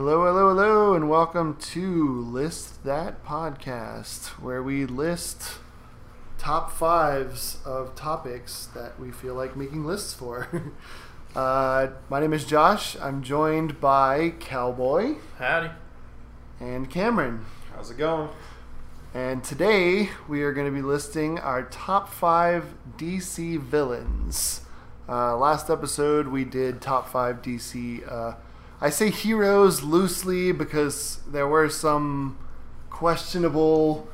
Hello, hello, hello, and welcome to List That Podcast, where we list top fives of topics that we feel like making lists for. uh, my name is Josh. I'm joined by Cowboy Howdy. and Cameron. How's it going? And today we are going to be listing our top five DC villains. Uh, last episode we did top five DC. Uh, I say heroes loosely because there were some questionable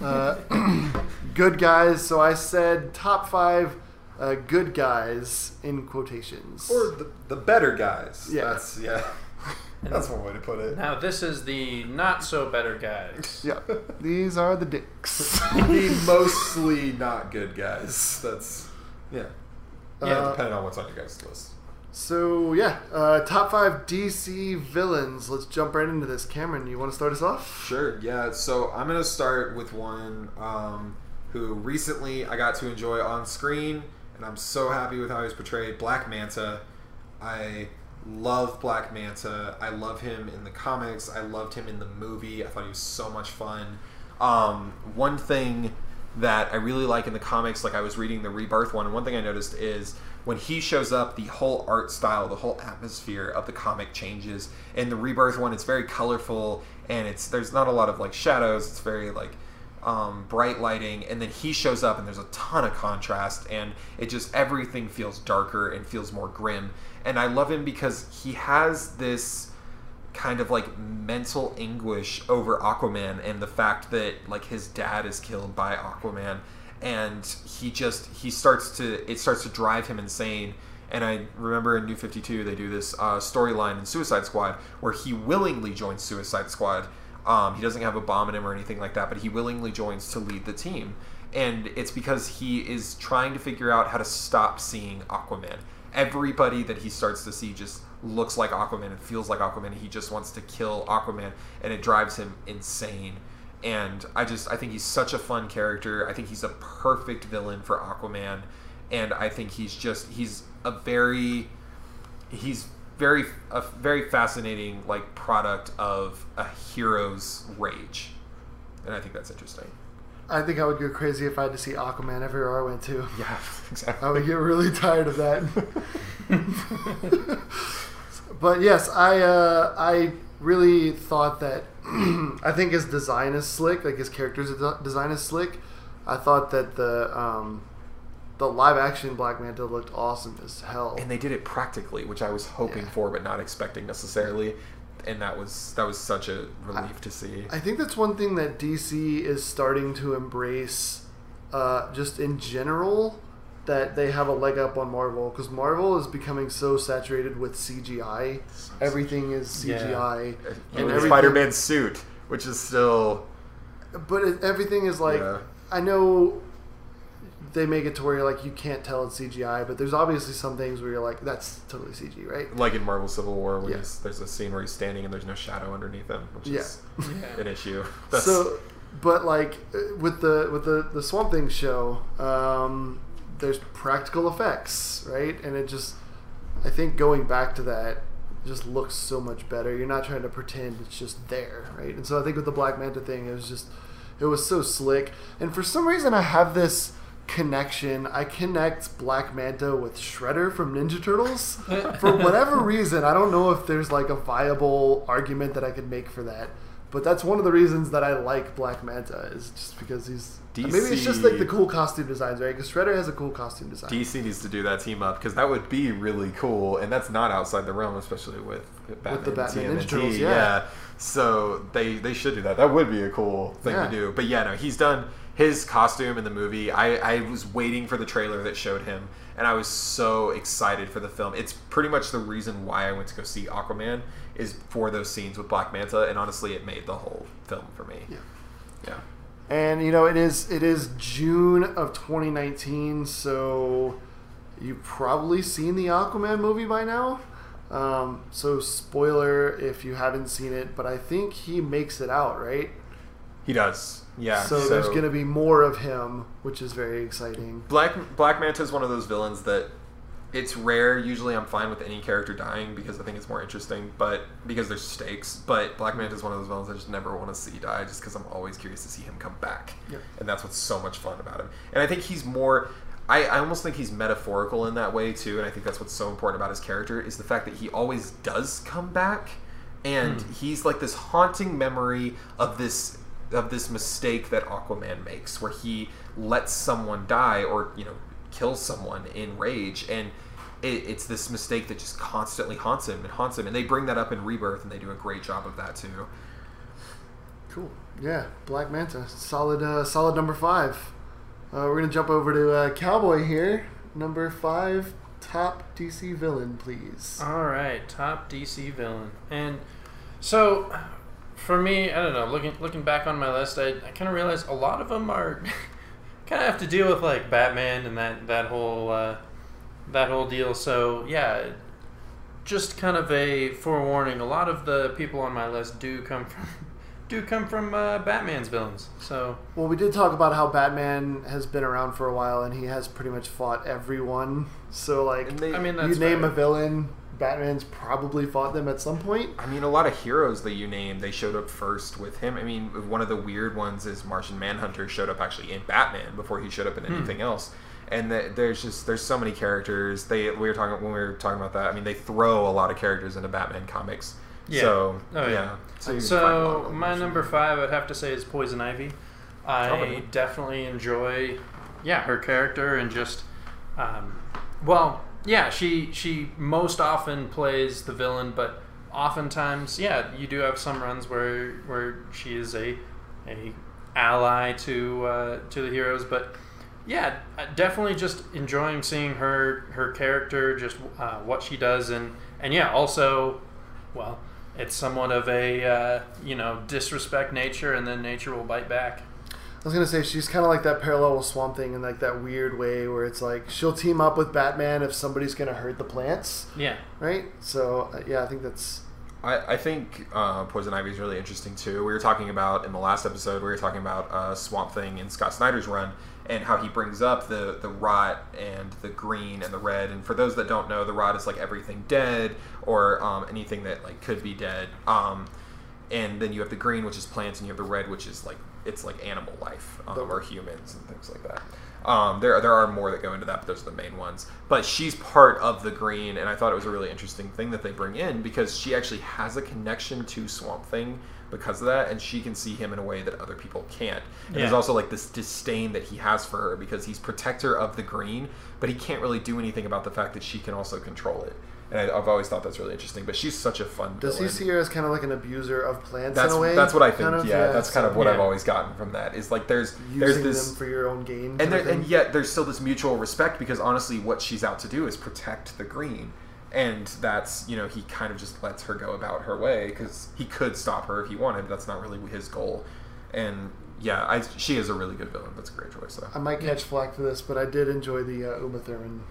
uh, good guys. So I said top five uh, good guys in quotations. Or the, the better guys. Yeah. That's yeah. That's one way to put it. Now this is the not so better guys. yeah, these are the dicks. the mostly not good guys. That's yeah. Yeah, Uh, depending on what's on your guys' list. So yeah, uh, top five DC villains. Let's jump right into this. Cameron, you want to start us off? Sure. Yeah. So I'm gonna start with one um, who recently I got to enjoy on screen, and I'm so happy with how he's portrayed. Black Manta. I love Black Manta. I love him in the comics. I loved him in the movie. I thought he was so much fun. Um, one thing that I really like in the comics, like I was reading the Rebirth one, and one thing I noticed is when he shows up, the whole art style, the whole atmosphere of the comic changes. In the Rebirth one, it's very colorful and it's there's not a lot of like shadows. It's very like um, bright lighting, and then he shows up and there's a ton of contrast, and it just everything feels darker and feels more grim. And I love him because he has this kind of like mental anguish over Aquaman and the fact that like his dad is killed by Aquaman and he just he starts to it starts to drive him insane and I remember in New 52 they do this uh, storyline in Suicide Squad where he willingly joins Suicide Squad um, he doesn't have a bomb in him or anything like that but he willingly joins to lead the team and it's because he is trying to figure out how to stop seeing Aquaman everybody that he starts to see just looks like Aquaman and feels like Aquaman. He just wants to kill Aquaman, and it drives him insane. And I just I think he's such a fun character. I think he's a perfect villain for Aquaman, and I think he's just he's a very he's very a very fascinating like product of a hero's rage, and I think that's interesting. I think I would go crazy if I had to see Aquaman everywhere I went to. Yeah, exactly. I would get really tired of that. but yes, I uh, I really thought that I think his design is slick, like his character's design is slick. I thought that the um, the live action Black Manta looked awesome as hell. and they did it practically, which I was hoping Yeah. for but not expecting necessarily. And that was that was such a relief to see. I think that's one thing that DC is starting to embrace, uh, just in general, that they have a leg up on Marvel because Marvel is becoming so saturated with CGI. Everything is Yeah. CGI, and and Spider-Man suit, which is still but it, everything is like Yeah. I know they make it to where you're like you can't tell it's CGI, but there's obviously some things where you're like that's totally CG, right? like in Marvel Civil War, where Yeah. there's a scene where he's standing and there's no shadow underneath him, which Yeah. is Yeah. an issue. That's, So, but like uh, with the with the the Swamp Thing show, um, there's practical effects, right? And it just, I think going back to that just looks so much better. You're not trying to pretend it's just there, right? And so I think with the Black Manta thing, it was just, it was so slick. And for some reason, I have this connection. I connect Black Manta with Shredder from Ninja Turtles. for whatever reason, I don't know if there's like a viable argument that I could make for that. But that's one of the reasons that I like Black Manta is just because he's maybe it's just like the cool costume designs, right? Because Shredder has a cool costume design. DC needs to do that team up because that would be really cool, and that's not outside the realm, especially with Batman, the Batman and Ninja TMNT. Turtles, yeah. So they they should do that. That would be a cool thing Yeah. to do. But yeah, no, he's done his costume in the movie. I I was waiting for the trailer that showed him, and I was so excited for the film. It's pretty much the reason why I went to go see Aquaman is for those scenes with Black Manta, and honestly, it made the whole film for me. Yeah. Yeah. And you know it is it is June of 2019, so you've probably seen the Aquaman movie by now. Um, so spoiler if you haven't seen it, but I think he makes it out, right? He does. Yeah. so, there's going to be more of him, which is very exciting. Black Black Manta is one of those villains that it's rare. Usually, I'm fine with any character dying because I think it's more interesting. But because there's stakes. But Black Manta is one of those villains I just never want to see die, just because I'm always curious to see him come back. Yep. And that's what's so much fun about him. And I think he's more. I, I almost think he's metaphorical in that way too, and I think that's what's so important about his character is the fact that he always does come back, and hmm. he's like this haunting memory of this of this mistake that Aquaman makes, where he lets someone die or you know kills someone in rage, and it, it's this mistake that just constantly haunts him and haunts him, and they bring that up in Rebirth, and they do a great job of that too. Cool. Yeah, Black Manta, solid, uh, solid number five. Uh, we're gonna jump over to uh, Cowboy here, number five, top DC villain, please. All right, top DC villain, and so for me, I don't know. Looking looking back on my list, I, I kind of realized a lot of them are kind of have to deal with like Batman and that that whole uh, that whole deal. So yeah, just kind of a forewarning. A lot of the people on my list do come from do come from uh, Batman's villains. So Well, we did talk about how Batman has been around for a while, and he has pretty much fought everyone. So, like, they, I mean, you name fair. a villain, Batman's probably fought them at some point. I mean, a lot of heroes that you name, they showed up first with him. I mean, one of the weird ones is Martian Manhunter showed up actually in Batman before he showed up in anything else. And the, there's just there's so many characters. They we were talking when we were talking about that. I mean, they throw a lot of characters into Batman comics. Yeah. So Oh, yeah. yeah. So, you can find a lot of So my number five, I'd have to say, is Poison Ivy. I Okay. definitely enjoy, yeah, her character and just, um, well, yeah, she she most often plays the villain, but oftentimes, yeah, you do have some runs where where she is a a ally to uh, to the heroes, but. Yeah, uh, definitely just enjoying seeing her her character, just uh, what she does, and and yeah, also, well, it's somewhat of a uh, you know disrespect nature, and then nature will bite back. I was gonna say she's kind of like that parallel with Swamp Thing in like that weird way where it's like she'll team up with Batman if somebody's gonna hurt the plants, Yeah, right? So uh, yeah, I think that's I, I think uh, Poison Ivy is really interesting too. We were talking about in the last episode, we were talking about uh, Swamp Thing in Scott Snyder's run and how he brings up the the rot and the green and the red. And for those that don't know, the rot is like everything dead or um, anything that like could be dead. Um, and then you have the green, which is plants, and you have the red, which is like it's like animal life um, or humans and things like that. Um, there, there are more that go into that, but those are the main ones. But she's part of the green, and I thought it was a really interesting thing that they bring in because she actually has a connection to Swamp Thing because of that, and she can see him in a way that other people can't. And there's also like this disdain that he has for her because he's protector of the green, but he can't really do anything about the fact that she can also control it. And I, I've always thought that's really interesting. But she's such a fun. does he see her as kind of like an abuser of plants That's in a way? that's what I think. kind of? yeah, that's kind so of what I've always gotten from that. Is like there's using there's this them for your own gain. and there, and yet there's still this mutual respect because honestly, what she's out to do is protect the green, and that's you know he kind of just lets her go about her way because he could stop her if he wanted. But that's not really his goal, and yeah, I, she is a really good villain. That's a great choice though. I might catch flack for this, but I did enjoy the uh, Uma Thurman.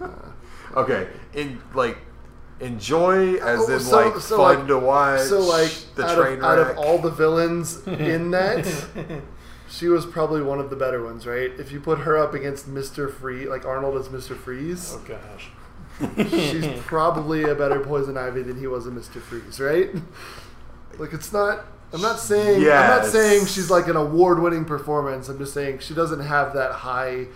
Uh, Okay, in like enjoy as Oh, in so- like so, fun like- to watch. so like the out, train of, out of all the villains in that, she was probably one of the better ones, right? If you put her up against Mister Free, like Arnold as Mister Freeze, Oh gosh. she's probably a better Poison Ivy than he was a Mister Freeze, right? Like it's not. I'm not saying. I'm not saying she's like an award-winning performance. I'm just saying she doesn't have that high.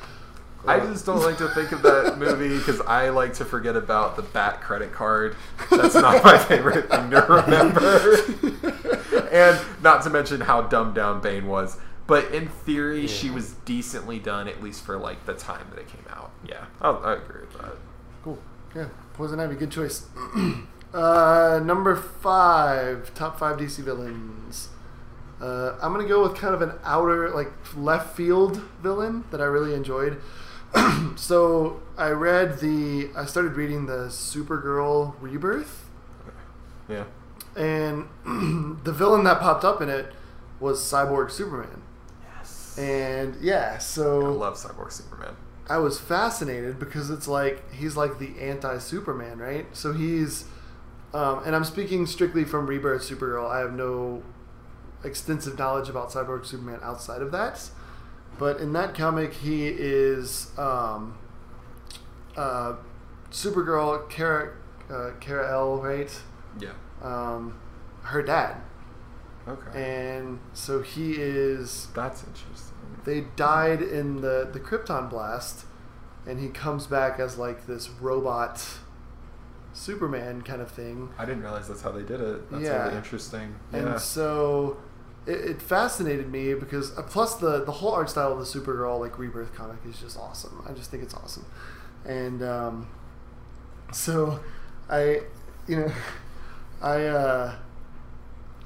I just don't like to think of that movie because I like to forget about the bat credit card. That's not my favorite thing to remember. and not to mention how dumbed down Bane was. But in theory, she was decently done, at least for like the time that it came out. Yeah, I'll, I agree with that. Cool. Yeah, Poison Ivy, good choice. uh, number five, top five DC villains. Uh, I'm gonna go with kind of an outer, like left field villain that I really enjoyed. so I read the, I started reading the Supergirl Rebirth, Yeah. and the villain that popped up in it was Cyborg Superman. Yes. And yeah, so I love Cyborg Superman. I was fascinated because it's like he's like the anti Superman, right? So he's, um, and I'm speaking strictly from Rebirth Supergirl. I have no extensive knowledge about Cyborg Superman outside of that, but in that comic, he is um, uh, Supergirl, Kara, uh, Kara L, right? Yeah. Um, her dad, Okay. and so he is. That's interesting. They died in the the Krypton blast, and he comes back as like this robot Superman kind of thing. I didn't realize that's how they did it. That's Yeah. really interesting. And so it, it fascinated me because uh, plus the the whole art style of the Supergirl like Rebirth comic is just awesome. I just think it's awesome, and um, so I, you know, I uh,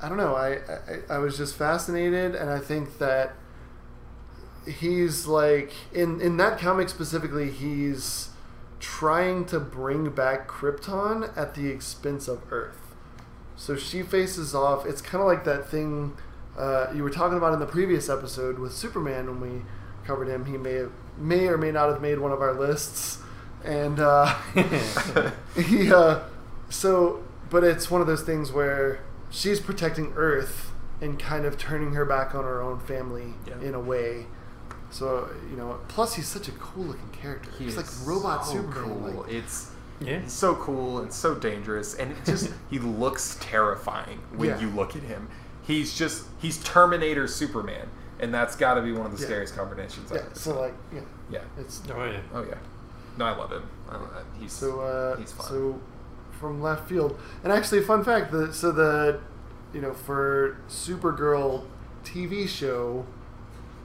I don't know. I, I I was just fascinated, and I think that he's like in in that comic specifically, he's trying to bring back Krypton at the expense of Earth. So she faces off. It's kind of like that thing uh, you were talking about in the previous episode with Superman when we covered him. He may have, may or may not have made one of our lists, and uh, he uh, so. But it's one of those things where she's protecting Earth and kind of turning her back on her own family Yeah. in a way. So you know, plus he's such a cool looking character. He he's like is robot so Superman. Cool. Like, it's Yeah. So cool and so dangerous, and it just he looks terrifying when Yeah. you look at him. He's just he's Terminator Superman, and that's got to be one of the Yeah. scariest combinations. yeah. Ever So like, yeah, yeah, it's Oh yeah. oh yeah, no, I love him. I, I- he's So, uh, he's fun. so from left field, and actually, fun fact: the so the you know for Supergirl TV show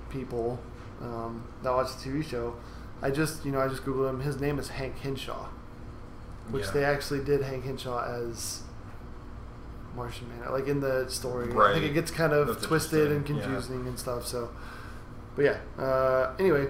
people um, that watch the TV show, I just you know I just googled him. His name is Hank Henshaw, which Yeah. they actually did Hank Henshaw as Martian Man, like in the story. I think it gets kind of That's twisted and interesting, yeah. confusing and stuff. So, but yeah. Uh, anyway,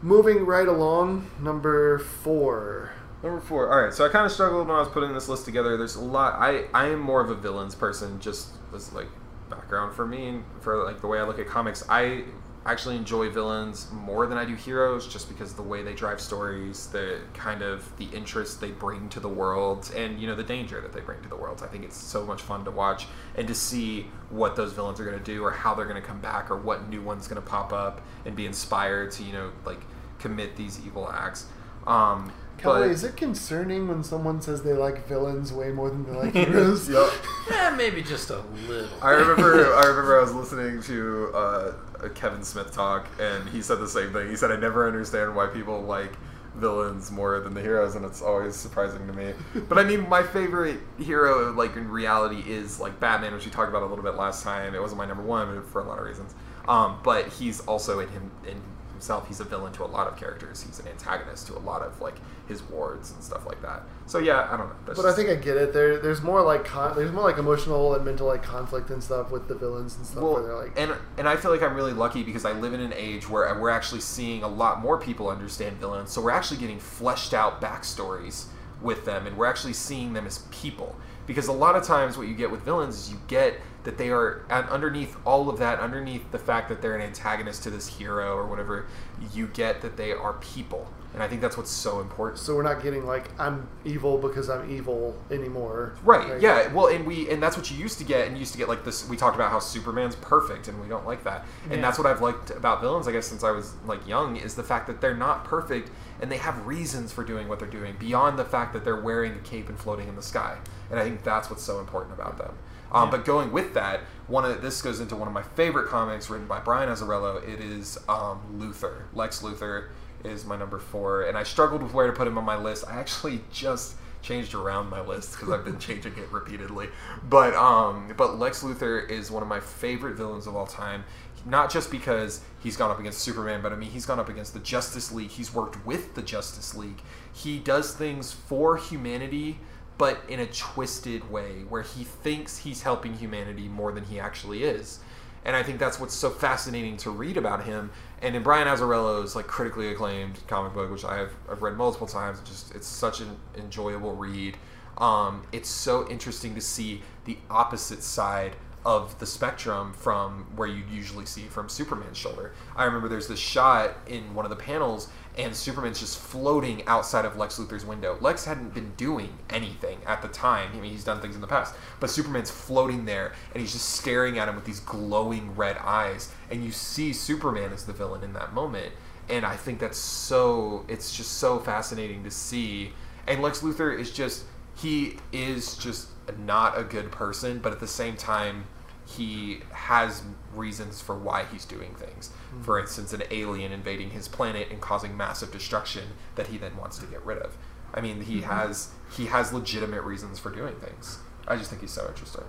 moving right along, number four. Number four. All right, so I kind of struggled when I was putting this list together. There's a lot. I I am more of a villains person, just as like background for me and for like the way I look at comics. I actually enjoy villains more than I do heroes, just because of the way they drive stories, the kind of the interest they bring to the world, and you know the danger that they bring to the world. I think it's so much fun to watch and to see what those villains are going to do, or how they're going to come back, or what new one's going to pop up, and be inspired to you know like commit these evil acts. Um, Cowboy, but- is it concerning when someone says they like villains way more than they like heroes? Yep. Yeah, maybe just a little. I remember. I remember. I was listening to uh, Kevin Smith talk, and he said the same thing. He said, "I never understand why people like villains more than the heroes, and it's always surprising to me." But I mean, my favorite hero, like in reality, is like Batman, which we talked about a little bit last time. It wasn't my number one for a lot of reasons, um, but he's also in him in himself. He's a villain to a lot of characters. He's an antagonist to a lot of like his wards and stuff like that. So yeah, I don't know. That's But I think I get it. There, there's more like con- there's more like emotional and mental like conflict and stuff with the villains and stuff. where they're like, and and I feel like I'm really lucky because I live in an age where we're actually seeing a lot more people understand villains. So we're actually getting fleshed out backstories with them, and we're actually seeing them as people. Because a lot of times, what you get with villains is you get that they are and underneath all of that, underneath the fact that they're an antagonist to this hero or whatever, you get that they are people, and I think that's what's so important. so we're not getting like I'm evil because I'm evil anymore. Right. Like, Yeah. Well, and we and that's what you used to get, and you used to get like this. We talked about how Superman's perfect, and we don't like that. And Yeah. that's what I've liked about villains, I guess, since I was like young, is the fact that they're not perfect, and they have reasons for doing what they're doing beyond the fact that they're wearing a cape and floating in the sky. And I think that's what's so important about them. Um, But going with that, one of this goes into one of my favorite comics written by Brian Azzarello. It is um, Luthor. Lex Luthor is my number four, and I struggled with where to put him on my list. I actually just changed around my list because I've been changing it repeatedly. But um, but Lex Luthor is one of my favorite villains of all time. Not just because he's gone up against Superman, but I mean he's gone up against the Justice League. He's worked with the Justice League. He does things for humanity but in a twisted way where he thinks he's helping humanity more than he actually is. And I think that's what's so fascinating to read about him. And in Brian Azzarello's like critically acclaimed comic book, which I've, I've read multiple times, just it's such an enjoyable read. Um, it's so interesting to see the opposite side of the spectrum from where you usually see from Superman's shoulder. I remember there's this shot in one of the panels, and Superman's just floating outside of Lex Luthor's window. Lex hadn't been doing anything at the time. I mean, he's done things in the past, but Superman's floating there, and he's just staring at him with these glowing red eyes, and you see Superman as the villain in that moment. And I think that's so, it's just so fascinating to see And Lex Luthor is just he is just not a good person, but at the same time, he has reasons for why he's doing things. For instance, an alien invading his planet and causing massive destruction that he then wants to get rid of. I mean, he mm-hmm. has he has legitimate reasons for doing things. I just think he's so interesting.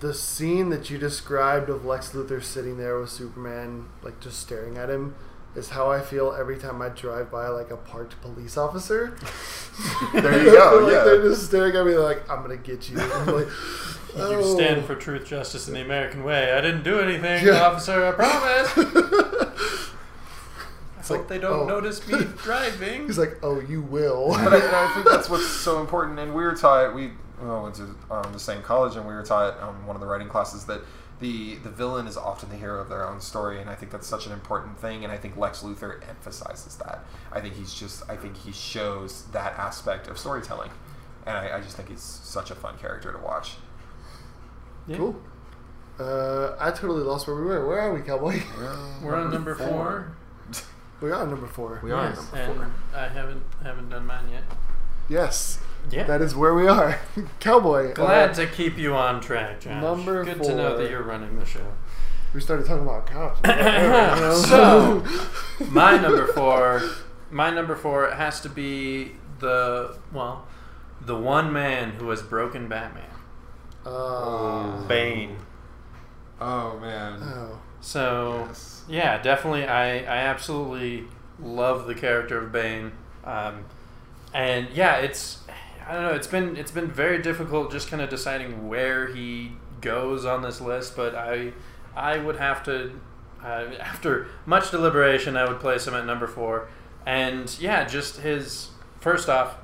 The scene that you described of Lex Luthor sitting there with Superman, like just staring at him, is how I feel every time I drive by like a parked police officer. There you go. like, yeah. They're just staring at me like, I'm gonna get you. I'm like, You "Oh." stand for truth, justice, and the American way. I didn't do anything, Yeah. officer. I promise. I hope like, they don't oh. notice me driving. He's like, oh, you will. but I, I think that's what's so important. And we were taught we well, went to um, the same college, and we were taught um, one of the writing classes that the the villain is often the hero of their own story, and I think that's such an important thing. And I think Lex Luthor emphasizes that. I think he's just I think he shows that aspect of storytelling, and I, I just think he's such a fun character to watch. Yeah. Cool. Uh, I totally lost where we were. Where are we, Cowboy? We're on number four. We are on number four. We are Yes, number and. I haven't haven't done mine yet. Yes, Yeah. that is where we are. Cowboy. Glad uh, to keep you on track, Josh. Number Good to know that you're running the show. we started talking about cops. So, my number four, my number four has to be the well, the one man who has broken Batman, Oh. Bane. Oh man. oh. So Yes. yeah, definitely, I I absolutely love the character of Bane, um, and yeah, it's I don't know, it's been it's been very difficult just kind of deciding where he goes on this list, but I I would have to uh, after much deliberation, I would place him at number four, and yeah, just his first off,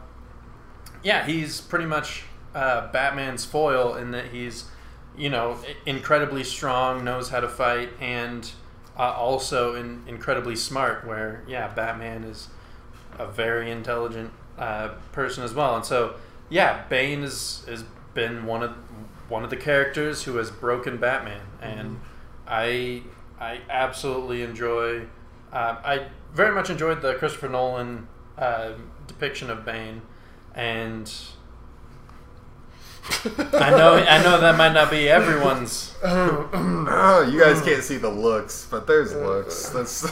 yeah, he's pretty much uh, Batman's foil in that he's, you know, incredibly strong, knows how to fight, and uh, also in, incredibly smart. Where yeah, Batman is a very intelligent uh, person as well, and so yeah, Bane is has been one of one of the characters who has broken Batman, and I I absolutely enjoy. Uh, I very much enjoyed the Christopher Nolan uh, depiction of Bane, and I know I know that might not be everyone's. Oh, you guys can't see the looks, but there's looks. That's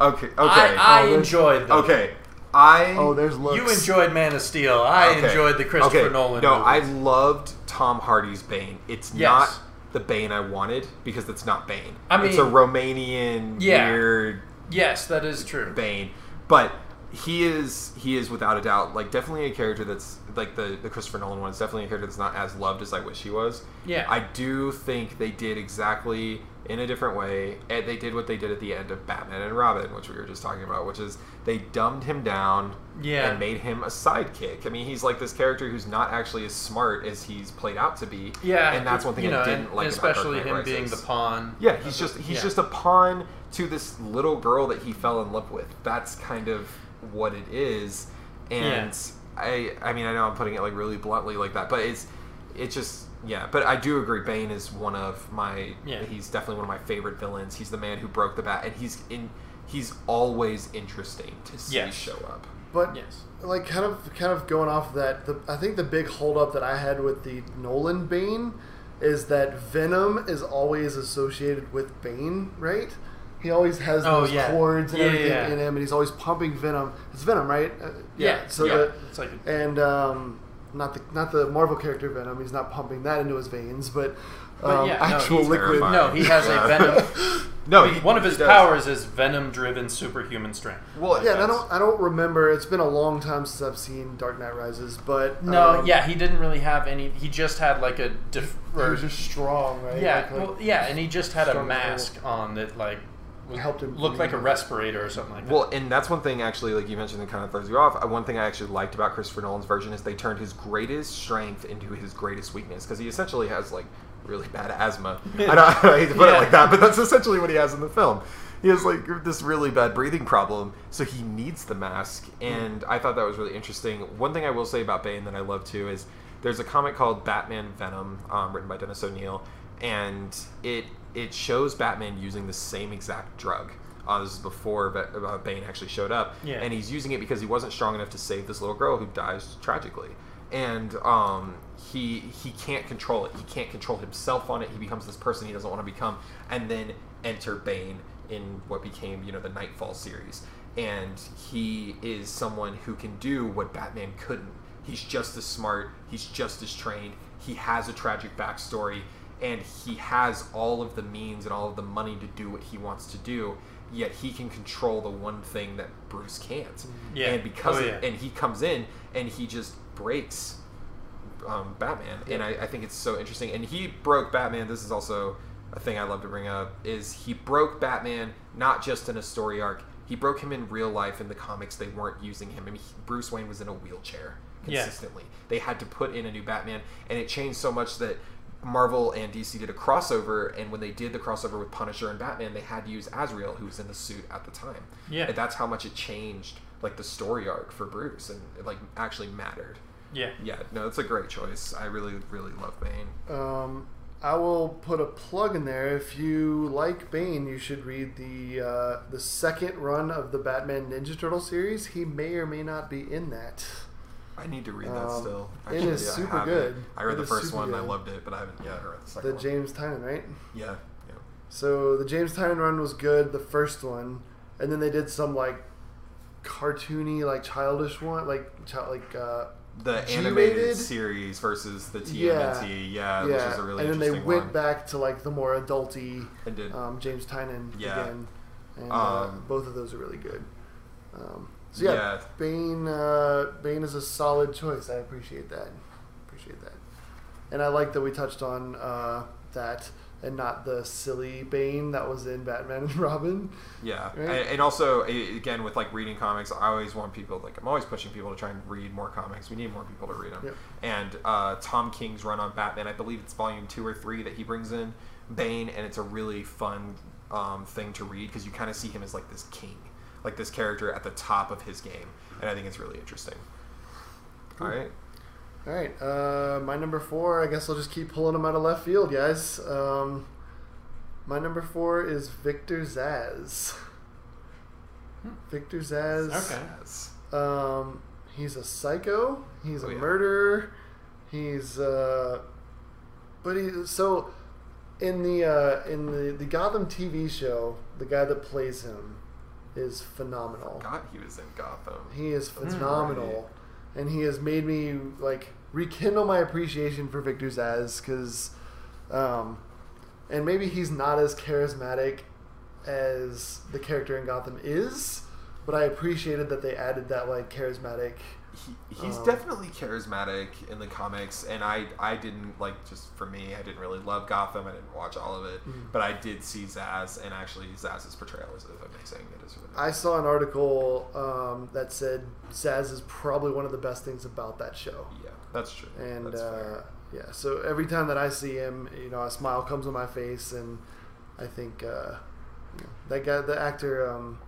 okay. Okay. I, I Oh, enjoyed them. okay. I oh, there's looks. You enjoyed Man of Steel. I Okay. enjoyed the Christopher okay. Nolan. No, I loved Tom Hardy's Bane. It's Yes. not the Bane I wanted because it's not Bane. I mean, it's a Romanian Yeah. weird yes, that is true. Bane, but he is he is without a doubt like definitely a character that's like the the Christopher Nolan one is definitely a character that's not as loved as I wish he was. Yeah. I do think they did exactly in a different way. And they did what they did at the end of Batman and Robin, which we were just talking about, which is they dumbed him down Yeah. and made him a sidekick. I mean, he's like this character who's not actually as smart as he's played out to be. Yeah, and that's one thing you know, I didn't and like, especially about Dark him being the pawn. Yeah, he's just he's yeah. just a pawn to this little girl that he fell in love with. That's kind of what it is. And I I mean I know I'm putting it like really bluntly like that, but it's it's just yeah, but I do agree Bane is one of my Yeah. he's definitely one of my favorite villains. He's the man who broke the bat and he's in he's always interesting to see Yes. show up. But Yes. like kind of kind of going off of that, the, I think the big holdup that I had with the Nolan Bane is that Venom is always associated with Bane, right? He always has Oh, those yeah. cords and Yeah, everything yeah. in him, and he's always pumping Venom. It's Venom, right? Uh, Yeah. So Yeah. the It's like and um, not the not the Marvel character Venom. He's not pumping that into his veins, but, But um, yeah, no, actual he's liquid. terrifying. no, he has a venom. No, he- one of his powers is venom-driven superhuman strength. Well, Yeah, and I don't I don't remember. It's been a long time since I've seen Dark Knight Rises, but No, um, yeah, he didn't really have any. He just had like a diff- he was just strong, right? yeah, Like- like- well, yeah, and he just had a mask on that like was- We helped him look like a respirator or something like that. Well, and that's one thing actually, like you mentioned, that kind of throws you off. Uh, One thing I actually liked about Christopher Nolan's version is they turned his greatest strength into his greatest weakness because he essentially has like really bad asthma. I, don't, I hate to put it like that, but that's essentially what he has in the film. He has like this really bad breathing problem, so he needs the mask. And I thought that was really interesting. One thing I will say about Bane that I love too is there's a comic called Batman Venom, um, written by Dennis O'Neil, and it it shows Batman using the same exact drug Uh, this is before Ba- uh, Bane actually showed up, Yeah. and he's using it because he wasn't strong enough to save this little girl who dies tragically, and um, he he can't control it. He can't control himself on it. He becomes this person he doesn't want to become, and then enter Bane in what became you know the Nightfall series, and he is someone who can do what Batman couldn't. He's just as smart. He's just as trained. He has a tragic backstory, and he has all of the means and all of the money to do what he wants to do. Yet he can control the one thing that Bruce can't. Yeah. And because Oh, of- and he comes in and he just breaks um, Batman, and I, I think it's so interesting. And he broke Batman. This is also a thing I love to bring up. Is he broke Batman not just in a story arc? He broke him in real life. In the comics, they weren't using him. I mean, he- Bruce Wayne was in a wheelchair Yeah. consistently. They had to put in a new Batman, and it changed so much that Marvel and DC did a crossover. And when they did the crossover with Punisher and Batman, they had to use Azrael, who was in the suit at the time. Yeah. and that's how much it changed, like the story arc for Bruce, and it like actually mattered. Yeah. Yeah, no, it's a great choice. I really, really love Bane. Um, I will put a plug in there. If you like Bane, you should read the uh, the second run of the Batman Ninja Turtle series. He may or may not be in that. I need to read that Um, still. it is I super haven't. good. I read It the first one and I loved it, but I haven't yet read the second The one. James Tynion, right? yeah, yeah. So the James Tynion run was good, the first one, and then they did some like cartoony, like childish one, like child, like uh, The G-rated? animated series versus the Yeah. TMNT, yeah, yeah, which is a really and then they went one. back to like the more adulty um, James Tynion Yeah. again, and uh, Um, both of those are really good. Um, so yeah, Yeah. Bane, uh, Bane is a solid choice. I appreciate that. Appreciate that, and I like that we touched on uh, that and not the silly Bane that was in Batman and Robin. Yeah, Right? and, and also again with like reading comics, I always want people like I'm always pushing people to try and read more comics. We need more people to read them. Yep. And uh, Tom King's run on Batman, I believe it's volume two or three that he brings in Bane, and it's a really fun um, thing to read because you kind of see him as like this king, like this character at the top of his game, and I think it's really interesting. All right, All right, uh, my number four. I guess I'll just keep pulling them out of left field, guys. Um, my number four is Victor Zsasz. Victor Zsasz. Okay. Um, he's a psycho. He's Oh, a yeah. murderer. He's uh, but he so in the uh, in the the Gotham TV show, the guy that plays him is phenomenal. God, he was in Gotham. He is phenomenal, and he has made me like rekindle my appreciation for Victor Zsasz because, um, and maybe he's not as charismatic as the character in Gotham is, but I appreciated that they added that like charismatic. He, he's Um, definitely charismatic in the comics and I, I didn't like just for me i didn't really love gotham i didn't watch all of it Mhm. but i did see zsasz and actually zsasz's portrayal is amazing it is really I saw an article um, that said Zsasz is probably one of the best things about that show. yeah that's true and that's uh, yeah, so every time that I see him, you know, a smile comes on my face, and I think uh, that guy, the actor, um,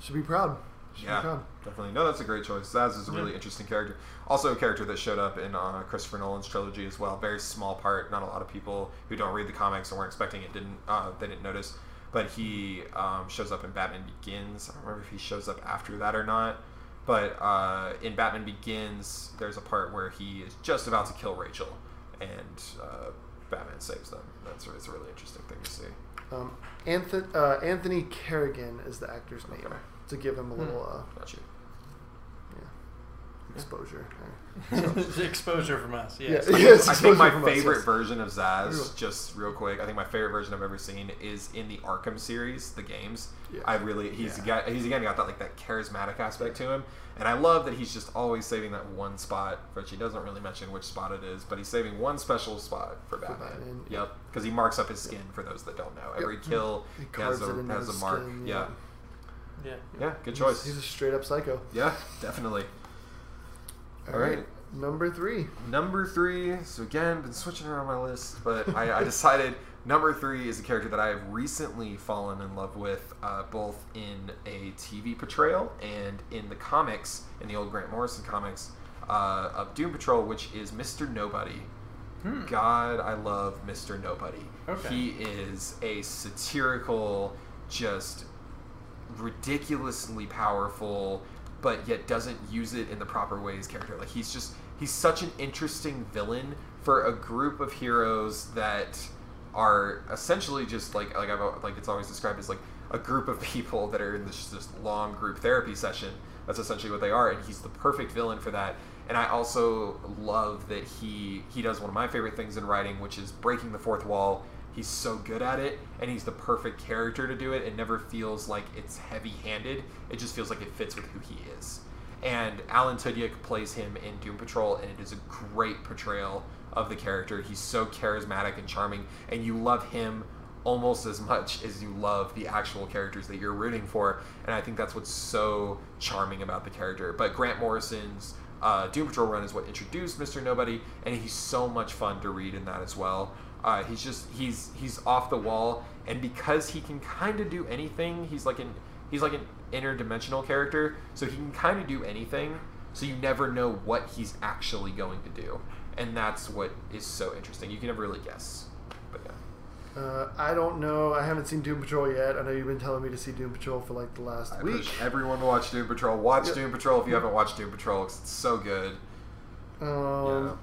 should be proud. Yeah definitely. No that's a great choice. Zsasz is a really Yeah. interesting character. Also a character that showed up in uh, christopher nolan's trilogy as well. Very small part. Not a lot of people who don't read the comics and weren't expecting it didn't uh, they didn't notice. But he um, shows up in batman begins. I don't remember if he shows up after that or not. But uh, in Batman Begins, there's a part where he is just about to kill Rachel, and uh, Batman saves them. That's it's a really interesting thing to see. Um, Anthony, uh, Anthony Carrigan is the actor's name. Okay. To give him a little uh, Got you. yeah, exposure. Exposure from us. Yeah. Yes. Yeah. I think, I think my exposure from us, favorite yes. version of Zsasz, just real quick, I think my favorite version I've ever seen is in the Arkham series, the games. Yeah. I really he's Yeah. got he's again got that like that charismatic aspect to him, and I love that he's just always saving that one spot, which he doesn't really mention which spot it is, but he's saving one special spot for Batman. Batman, Yep, because he marks up his skin for those that don't know. Every kill He he has a has a mark. skin, yeah. Yeah. Yeah, Yeah, good He's- choice. He's, a straight up psycho. yeah, definitely. All All right. right. Number three. Number three. So again, been switching around my list, but I, I decided number three is a character that I have recently fallen in love with, uh, both in a TV portrayal and in the comics, in the old Grant Morrison comics uh, of Doom Patrol, which is Mister Nobody. Hmm. God, I love Mister Nobody. Okay. He is a satirical, just ridiculously powerful, but yet doesn't use it in the proper ways. character. Like he's just he's such an interesting villain for a group of heroes that are essentially just like like I've like it's always described as like a group of people that are in this this long group therapy session. That's essentially what they are, and he's the perfect villain for that. And I also love that he he does one of my favorite things in writing, which is breaking the fourth wall. He's so good at it, and he's the perfect character to do it. It never feels like it's heavy-handed. It just feels like it fits with who he is. And Alan Tudyk plays him in Doom Patrol, and it is a great portrayal of the character. He's so charismatic and charming, and you love him almost as much as you love the actual characters that you're rooting for. And I think that's what's so charming about the character. But Grant Morrison's uh, Doom Patrol run is what introduced Mr. Nobody, and he's so much fun to read in that as well. Uh, he's just he's he's off the wall, and because he can kind of do anything, he's like an he's like an interdimensional character, so he can kind of do anything. So you never know what he's actually going to do, and that's what is so interesting. You can never really guess. But yeah. Uh, I don't know. I haven't seen Doom Patrol yet. I know you've been telling me to see Doom Patrol for like the last I week. everyone to watch Doom Patrol. Watch Yeah. Doom Patrol if you haven't watched Doom Patrol. 'cause It's so good. Um,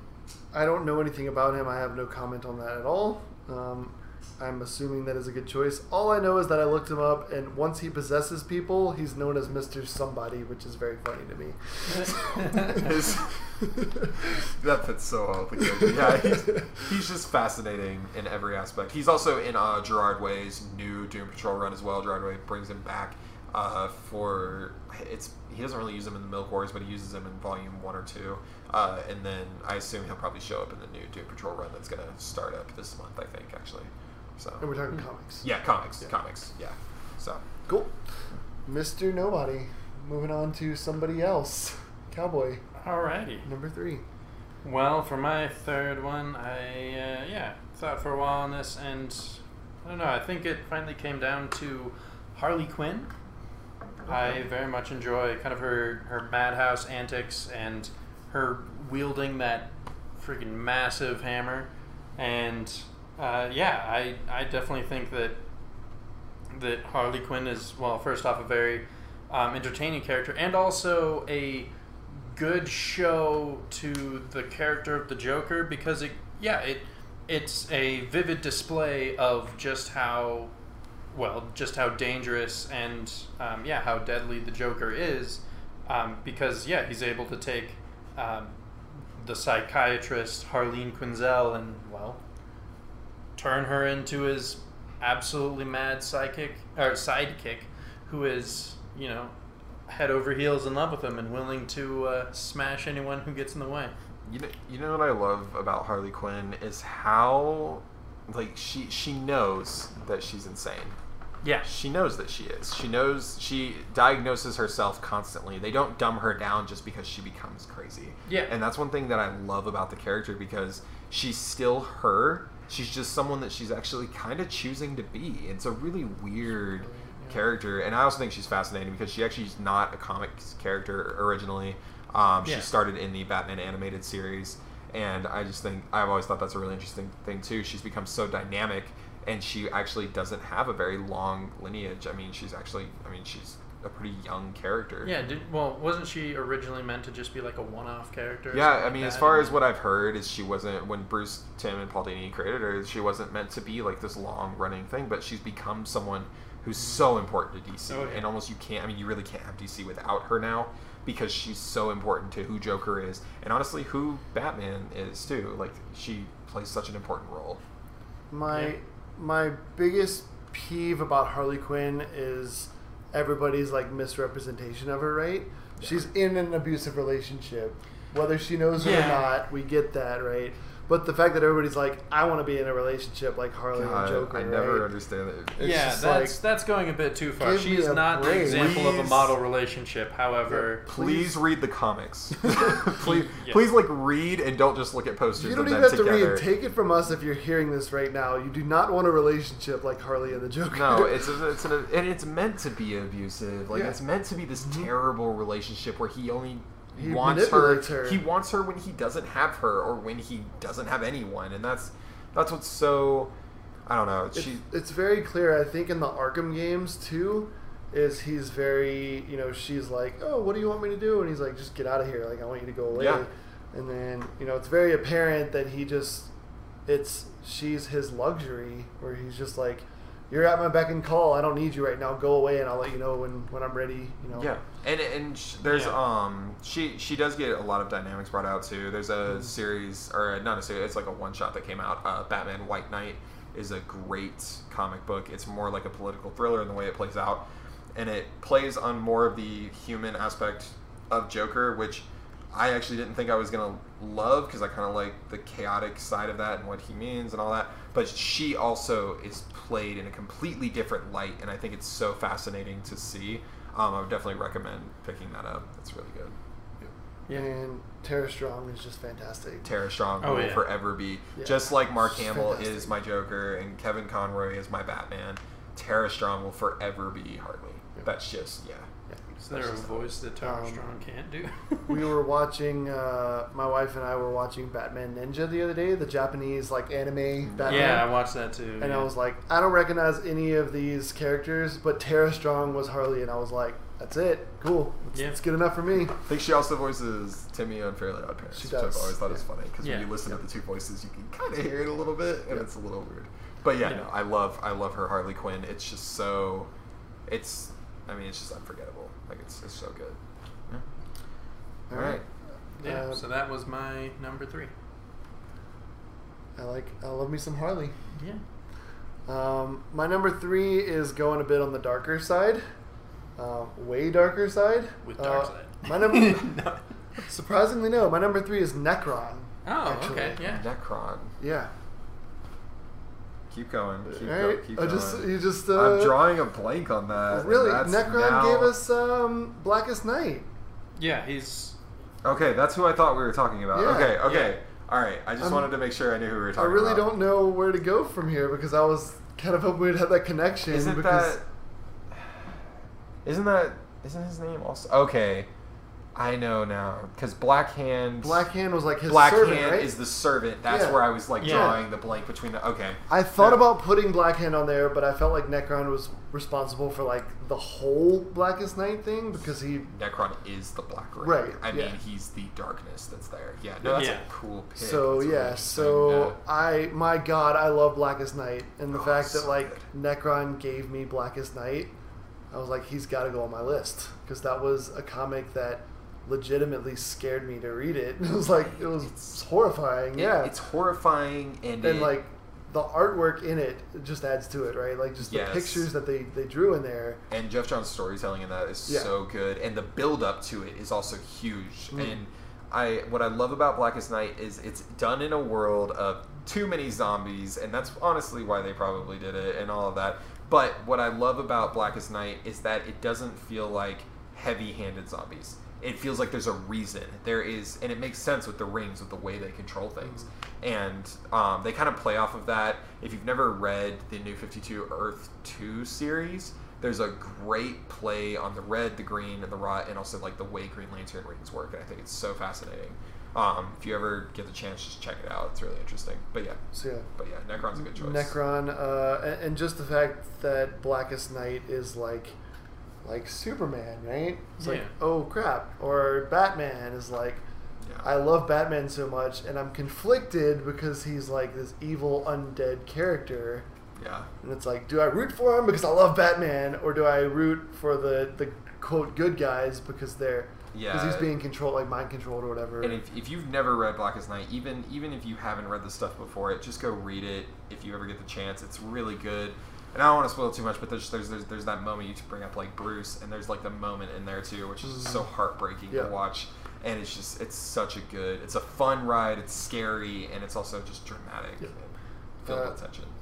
I don't know anything about him. I have no comment on that at all. Um, I'm assuming that is a good choice. All I know is that I looked him up, and once he possesses people, he's known as Mister Somebody, which is very funny to me. That fits so well with the. Yeah, he's, he's just fascinating in every aspect. He's also in uh, Gerard Way's new Doom Patrol run as well. Gerard Way brings him back uh, for it's. He doesn't really use him in the Milk Wars, but he uses him in Volume One or Two. Uh, and then I assume he'll probably show up in the new Doom Patrol run that's going to start up this month. I think actually. So and we're talking comics. yeah, comics, Yeah. comics, yeah. So Cool. Mister Nobody. Moving on to somebody else. Cowboy Alrighty. number three. Well, for my third one, I uh, yeah thought for a while on this, and I don't know. I think it finally came down to Harley Quinn. I very much enjoy kind of her her madhouse antics and her wielding that freaking massive hammer, and uh, yeah, I I definitely think that that Harley Quinn is well, first off, a very um, entertaining character, and also a good show to the character of the Joker because it, yeah, it it's a vivid display of just how well, just how dangerous and um, yeah, how deadly the Joker is. Um, because yeah, he's able to take um, the psychiatrist Harleen Quinzel and well, turn her into his absolutely mad psychic or sidekick, who is you know head over heels in love with him and willing to uh, smash anyone who gets in the way. You know, you know what I love about Harley Quinn is how, like she she knows that she's insane. Yeah, She knows that she is. She knows she diagnoses herself constantly. They don't dumb her down just because she becomes crazy. Yeah. And that's one thing that I love about the character because she's still her. She's just someone that she's actually kind of choosing to be. It's a really weird Yeah. character, and I also think she's fascinating because she actually is not a comics character originally. Um, Yeah. She started in the Batman animated series, and I just think I've always thought that's a really interesting thing too. She's become so dynamic, and she actually doesn't have a very long lineage. I mean, she's actually, I mean, she's a pretty young character. yeah. Did, well, wasn't she originally meant to just be like a one-off character? Yeah, something I like mean, as far as what I've heard, is she wasn't when Bruce Timm and Paul Dini created her. She wasn't meant to be like this long running thing, but she's become someone who's mm. so important to DC, Oh, yeah. and almost you can't. I mean, you really can't have DC without her now because she's so important to who Joker is, and honestly, who Batman is too. Like she plays such an important role. My Yeah. My biggest peeve about Harley Quinn is everybody's like misrepresentation of her. Right? She's in an abusive relationship, whether she knows it or not. We get that, right? But the fact that everybody's like, I want to be in a relationship like Harley and God, Joker. I never right? understand it. It's yeah, that's like, that's going a bit too far. give me She's not the break. example of a model relationship. However, Please read the comics. please, Yeah. please, like read and don't just look at posters. You don't of even them have to together. read. Take it from us if you're hearing this right now. You do not want a relationship like Harley and the Joker. No, it's a, it's an, and it's meant to be abusive. Like Yeah. it's meant to be this mm-hmm. terrible relationship where he only He wants her, her. He wants her when he doesn't have her, or when he doesn't have anyone, and that's that's what's so. I don't know. It's, She it's very clear. I think in the Arkham games too, is he's very you know she's like oh what do you want me to do and he's like just get out of here like I want you to go away Yeah. and then you know it's very apparent that he just it's she's his luxury where he's just like you're at my beck and call I don't need you right now go away and I'll let you know when when I'm ready you know Yeah, and and sh- there's Yeah. um she she does get a lot of dynamics brought out too. There's a series or not a series. It's like a one shot that came out. Uh, Batman White Knight is a great comic book. It's more like a political thriller in the way it plays out, and it plays on more of the human aspect of Joker, which I actually didn't think I was gonna love because I kind of like the chaotic side of that and what he means and all that. But she also is played in a completely different light, and I think it's so fascinating to see. Um, I would definitely recommend picking that up. It's really good. Yeah. and Tara Strong is just fantastic Tara Strong Oh, will yeah. forever be Yeah. just like Mark She's Hamill fantastic. is my Joker and Kevin Conroy is my Batman. Tara Strong will forever be Harley. Yeah. That's just yeah. Is there a voice that Tara Um, Strong can't do? we were watching uh, my wife and I were watching Batman Ninja the other day the Japanese like anime Batman yeah, I watched that too. And yeah. I was like, I don't recognize any of these characters, but Tara Strong was Harley, and I was like, that's it. Cool. It's, Yeah. it's good enough for me. I think she also voices Timmy on Fairly Odd Parents, She which I've always thought is funny because Yeah. when you listen Yeah. to the two voices, you can kind of hear it a little bit, and Yeah. it's a little weird. But yeah, Yeah. no, I love I love her Harley Quinn. It's just so, it's I mean it's just unforgettable. Like it's it's so good. All All right. yeah. Um, so that was my number three. I like, I love me some Harley. Yeah. Um, my number three is going a bit on the darker side, um, way darker side. With Uh, Darkseid. my number, No. surprisingly, no. My number three is Nekron. Oh, actually. okay. Yeah. Nekron. Yeah. Keep going. Keep, All go, right. keep I going. just, you just. Uh, I'm drawing a blank on that. Really, Nekron now- gave us um, Blackest Night. Yeah, he's. Okay, that's who I thought we were talking about. Yeah. okay, okay. Yeah. All right. I just I'm- wanted to make sure I knew who we were talking about. I really about. don't know where to go from here because I was kind of hoping we'd have that connection. Isn't because that? Isn't that? Isn't his name also? Okay, I know now because Black Hand. Black Hand was like his Black servant, Hand right? is the servant. That's Yeah. where I was like Yeah. drawing the blank between the. Okay. I thought Yeah. about putting Black Hand on there, but I felt like Nekron was responsible for like the whole Blackest Night thing because he Nekron is the Black Ring. Right, I yeah. mean, he's the darkness that's there. Yeah. No, that's Yeah. a cool pick. So That's really yeah, interesting. so I my God, I love Blackest Night, and the Oh, fact that so like good. Nekron gave me Blackest Night, I was like, he's got to go on my list because that was a comic that legitimately scared me to read it. It was like it was It's- horrifying. It- yeah, It's horrifying and, and it- like the artwork in it just adds to it, right? Like just the Yes. pictures that they they drew in there. and Geoff Johns' storytelling in that is Yeah. so good, and the build up to it is also huge. Mm. And I, what I love about Blackest Night is it's done in a world of too many zombies, and that's honestly why they probably did it and all of that. But what I love about Blackest Night is that it doesn't feel like heavy-handed zombies. It feels like there's a reason. There is, and it makes sense with the rings, with the way they control things. And um, they kind of play off of that. If you've never read the New 52 Earth 2 series, there's a great play on the red, the green, and the rot, and also like the way Green Lantern rings work. And I think it's so fascinating. Um, if you ever get the chance, just check it out. It's really interesting. But yeah, So yeah. but yeah, Nekron's a good choice. Nekron, uh, and, and just the fact that Blackest Night is like, like Superman, right? It's like, oh crap, or Batman is like, Yeah. I love Batman so much, and I'm conflicted because he's like this evil undead character, yeah. and it's like, do I root for him because I love Batman, or do I root for the the quote good guys because they're because he's being controlled, like mind controlled or whatever. And if, if you've never read Blackest Night, even even if you haven't read the stuff before it, just go read it if you ever get the chance. It's really good. And I don't want to spoil too much, but there's there's there's, there's that moment you bring up like Bruce, and there's like the moment in there too, which is just so heartbreaking Yeah. to watch. And it's just it's such a good, it's a fun ride. It's scary, and it's also just dramatic Yeah. Uh.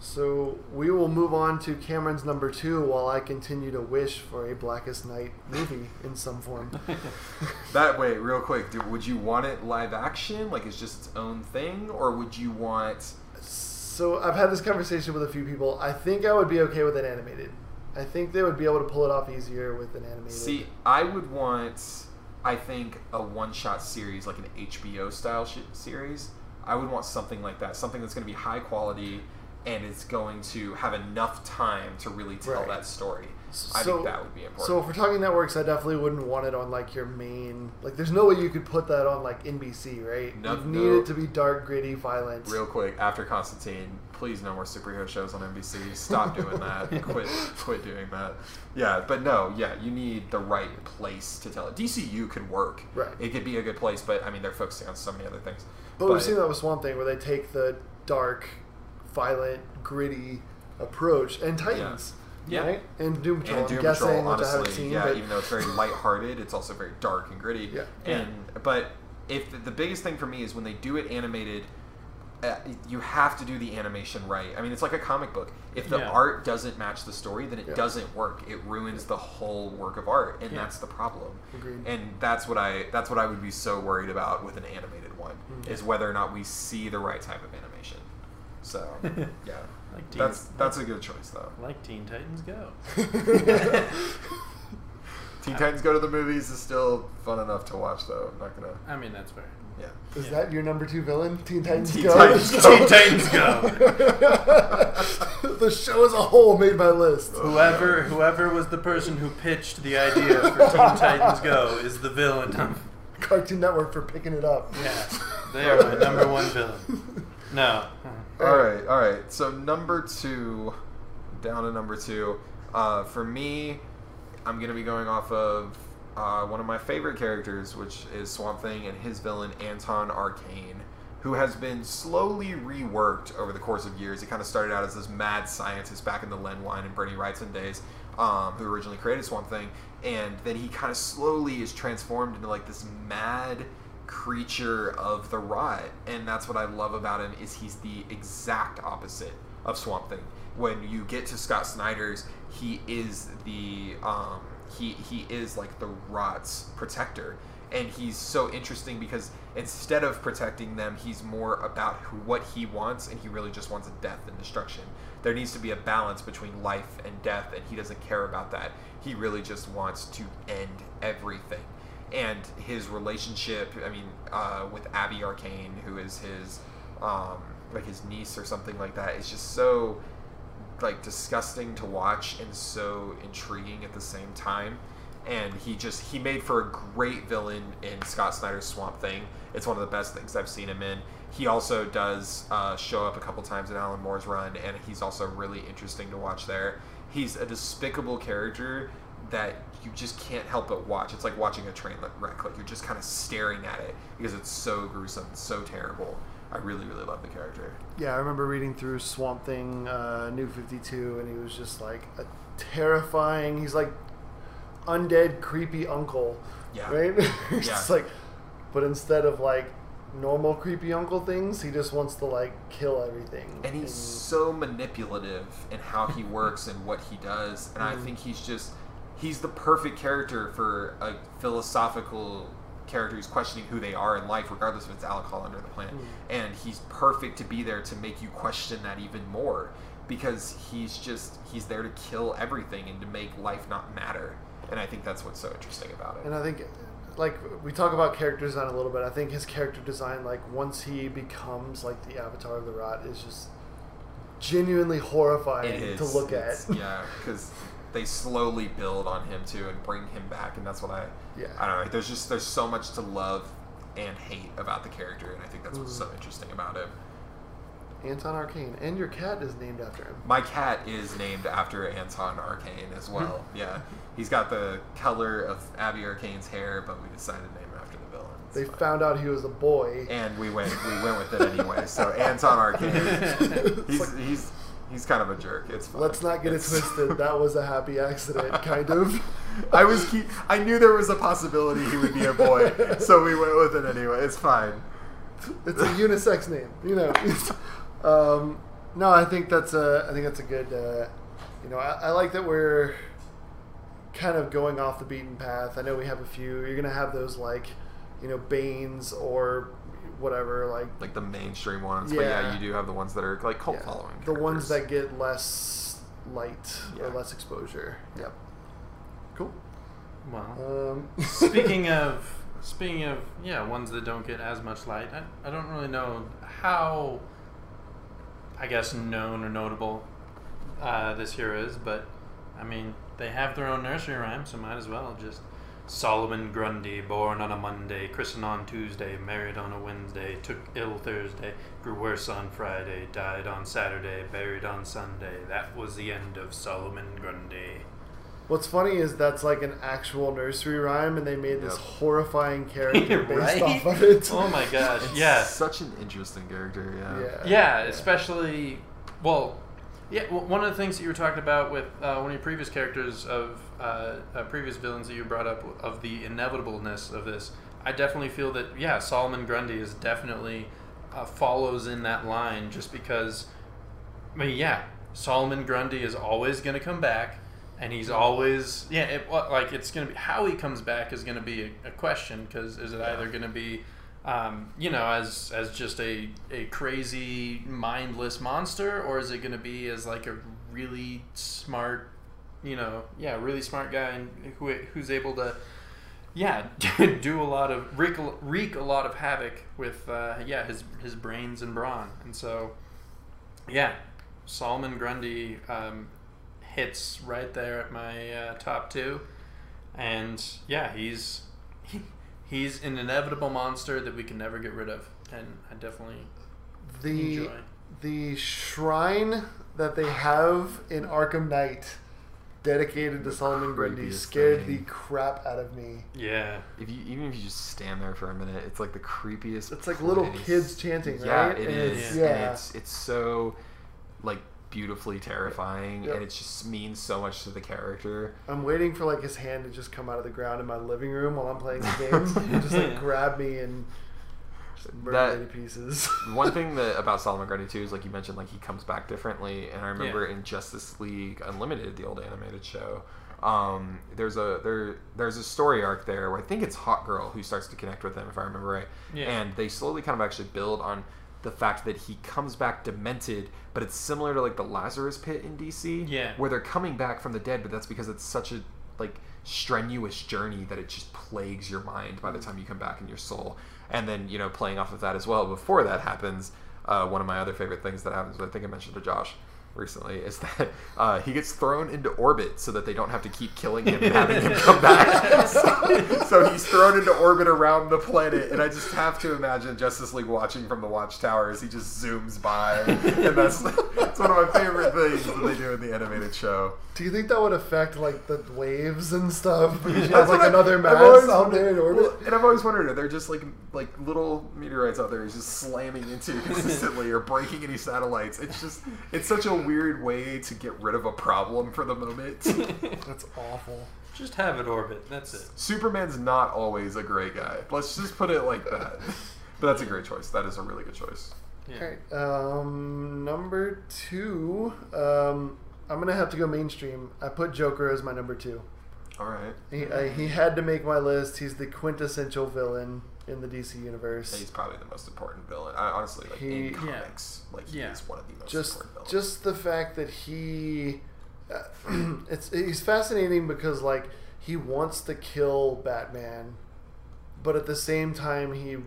So we will move on to Cameron's number two while I continue to wish for a Blackest Night movie in some form. That way, real quick, would you want it live action, like it's just its own thing, or would you want? So I've had this conversation with a few people. I think I would be okay with it animated. I think they would be able to pull it off easier with an animated. See, I would want, I think, a one-shot series, like an HBO style sh- series. I would want something like that, something that's going to be high quality, and it's going to have enough time to really tell Right. that story. I So- think that would be important. So if we're talking networks, I definitely wouldn't want it on like your main. Like, there's no way you could put that on like NBC, right? No- you need no. it to be dark, gritty, violent. Real quick, after Constantine, please no more superhero shows on NBC. Stop doing that. quit, quit doing that. Yeah, but no, yeah, you need the right place to tell it. DCU could work. Right. It could be a good place, but I mean, they're focusing on so many other things. But, we've seen that with Swamp Thing, where they take the dark, violent, gritty approach, and Titans. Yeah. Right? And Doom Patrol. and Doom I'm guessing, Patrol, which I honestly, seen. yeah, but even though it's very lighthearted, it's also very dark and gritty. Yeah. And but if the, the biggest thing for me is when they do it animated, uh, you have to do the animation right. I mean, it's like a comic book. If the Yeah. art doesn't match the story, then it Yeah. doesn't work. It ruins the whole work of art, and Yeah. that's the problem. Agreed. And that's what I that's what I would be so worried about with an animated one Mm-hmm. is whether or not we see the right type of animation. So yeah, Like Teen, that's that's a good choice though. like Teen Titans Go. Teen Titans Go to the Movies is still fun enough to watch, though. I'm not gonna. I mean, that's fair. Yeah. Is Yeah. that your number two villain? Teen Titans Teen Go? Titans Teen Titans Go. the show as a whole made my list. Oh, whoever whoever was the person who pitched the idea for Teen Titans Go is the villain. Of, Cartoon Network for picking it up. yeah, they are my number one villain. No. All right, all right. So number two, down to number two. Uh, for me, I'm gonna be going off of uh, one of my favorite characters, which is Swamp Thing and his villain Anton Arcane, who has been slowly reworked over the course of years. He kind of started out as this mad scientist back in the Len Wein and Bernie Wrightson days, um, who originally created Swamp Thing, and then he kind of slowly is transformed into like this mad creature of the rot and that's what i love about him is he's the exact opposite of swamp thing. When you get to scott snyder's he is the um he he is like the rot's protector. And he's so interesting because instead of protecting them he's more about who what he wants and he really just wants death and destruction. There needs to be a balance between life and death and he doesn't care about that. He really just wants to end everything and his relationship i mean uh, with abby arcane who is his um, like his niece or something like that is just so like disgusting to watch and so intriguing at the same time. And he just he made for a great villain in scott snyder's swamp thing. It's one of the best things i've seen him in. He also does uh, show up a couple times in alan moore's run and he's also really interesting to watch there. He's a despicable character that you just can't help but watch. It's like watching a train wreck. Like you're just kind of staring at it because it's so gruesome, it's so terrible. I really, really love the character. Yeah, I remember reading through Swamp Thing, uh, New 52, and he was just like a terrifying, he's like undead, creepy uncle. Yeah. Right? It's Yeah. like, but instead of like normal creepy uncle things, he just wants to like kill everything. And he's so manipulative in how he works and what he does. And I Mhm. think he's just he's the perfect character for a philosophical character who's questioning who they are in life, regardless if it's Alec Holland or the planet. Mhm. And he's perfect to be there to make you question that even more. Because he's just he's there to kill everything and to make life not matter. And I think that's what's so interesting about it. And I think, like, we talk about character design a little bit. I think his character design, like, once he becomes, like, the avatar of the rot, is just genuinely horrifying is to look It's- at. yeah, because they slowly build on him too and bring him back, and that's what I. Yeah. I don't know. There's just there's so much to love and hate about the character, and I think that's what's so mm-hmm. interesting about him. Anton Arcane. And your cat is named after him. My cat is named after Anton Arcane as well. yeah, he's got the color of Abby Arcane's hair, but we decided to name him after the villain. They found out he was a boy. and we went we went with it anyway. So Anton Arcane, he's like, he's he's kind of a jerk. It's fine. let's not get it twisted. That was a happy accident, kind of. I was keep, I knew there was a possibility he would be a boy, so we went with it anyway. It's fine. It's a unisex name, you know. um, no, I think that's a. I think that's a good. Uh, you know, I, I like that we're kind of going off the beaten path. I know we have a few. You're gonna have those like, you know, Banes or whatever, like Like the mainstream ones, but yeah, Yeah. you do have the ones that are like cult yeah, following. the ones that get less light or less exposure. Yep. Cool. Well, Um, speaking of speaking of yeah ones that don't get as much light, I, I don't really know how I guess, known or notable uh, this hero is, but I mean, they have their own nursery rhyme, so might as well just. Solomon Grundy, born on a Monday, christened on Tuesday, married on a Wednesday, took ill Thursday, grew worse on Friday, died on Saturday, buried on Sunday. That was the end of Solomon Grundy. What's funny is that's like an actual nursery rhyme, and they made this Yep. horrifying character based Right? off of it. Oh my gosh, It's yeah. such an interesting character. Yeah. Yeah. Yeah, especially well, yeah. w- One of the things that you were talking about with uh, one of your previous characters of uh, uh, previous villains that you brought up of the inevitableness of this, I definitely feel that yeah, Solomon Grundy is definitely uh, follows in that line just because. I mean, yeah, Solomon Grundy is always going to come back, and he's always yeah. It, like it's going to be how he comes back is going to be a, a question because is it either going to be um, you know, as as just a a crazy mindless monster, or is it going to be as like a really smart, you know, yeah, really smart guy and who who's able to, yeah, do a lot of wreak, wreak a lot of havoc with uh, yeah his his brains and brawn, and so yeah, Solomon Grundy um, hits right there at my uh, top two, and yeah, he's he, he's an inevitable monster that we can never get rid of, and I definitely the enjoy. the shrine that they have in Arkham Knight dedicated to Solomon Grundy creepiest scared thing. the crap out of me. Yeah, If you even if you just stand there for a minute, it's like the creepiest. It's like little kids chanting, Yeah, right? it And is. it's- And Yeah. it's it's so like beautifully terrifying, Yep. and it just means so much to the character. I'm waiting for like his hand to just come out of the ground in my living room while I'm playing the game and just like grab me and just murder That- me to pieces. One thing that about Solomon Grundy too is like you mentioned, like he comes back differently. And I remember in Justice League Unlimited, the old animated show, um, there's a there there's a story arc there where I think it's Hawkgirl who starts to connect with him, if I remember right. Yeah. And they slowly kind of actually build on the fact that he comes back demented, but it's similar to like the Lazarus Pit in DC, Yeah. where they're coming back from the dead, but that's because it's such a like strenuous journey that it just plagues your mind by the time you come back in your soul. And then you know, playing off of that as well, before that happens, uh, one of my other favorite things that happens, I think I mentioned to Josh recently, is that uh, he gets thrown into orbit so that they don't have to keep killing him and having him come back. so, so he's thrown into orbit around the planet, and I just have to imagine Justice League watching from the watchtower as he just zooms by, and that's that's one of my favorite things that they do in the animated show. Do you think that would affect like the waves and stuff? Because you have like another mass out there in orbit. well, and I've always wondered, are there just like like little meteorites out there he's just slamming into consistently or breaking any satellites? It's just it's such a weird way to get rid of a problem for the moment. That's awful. just have it orbit. That's it. Superman's not always a great guy. Let's just put it like that. But that's a great choice. That is a really good choice. Yeah. All right. Um, number two. Um, I'm gonna have to go mainstream. I put Joker as my number two. All right. He, I, he had to make my list. He's the quintessential villain in the DC universe. He's probably the most important villain. I, honestly, like He- in Yeah. comics, like he Yeah. is one of the most Just, important villains. just the fact that he, uh, it's he's fascinating because like he wants to kill Batman, but at the same time he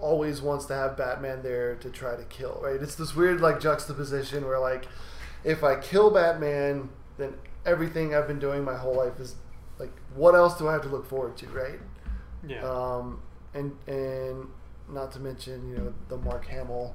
always wants to have Batman there to try to kill. Right? It's this weird like juxtaposition where like if I kill Batman, then everything I've been doing my whole life is like what else do I have to look forward to? Right? Yeah. Um, and and not to mention, you know, the Mark Hamill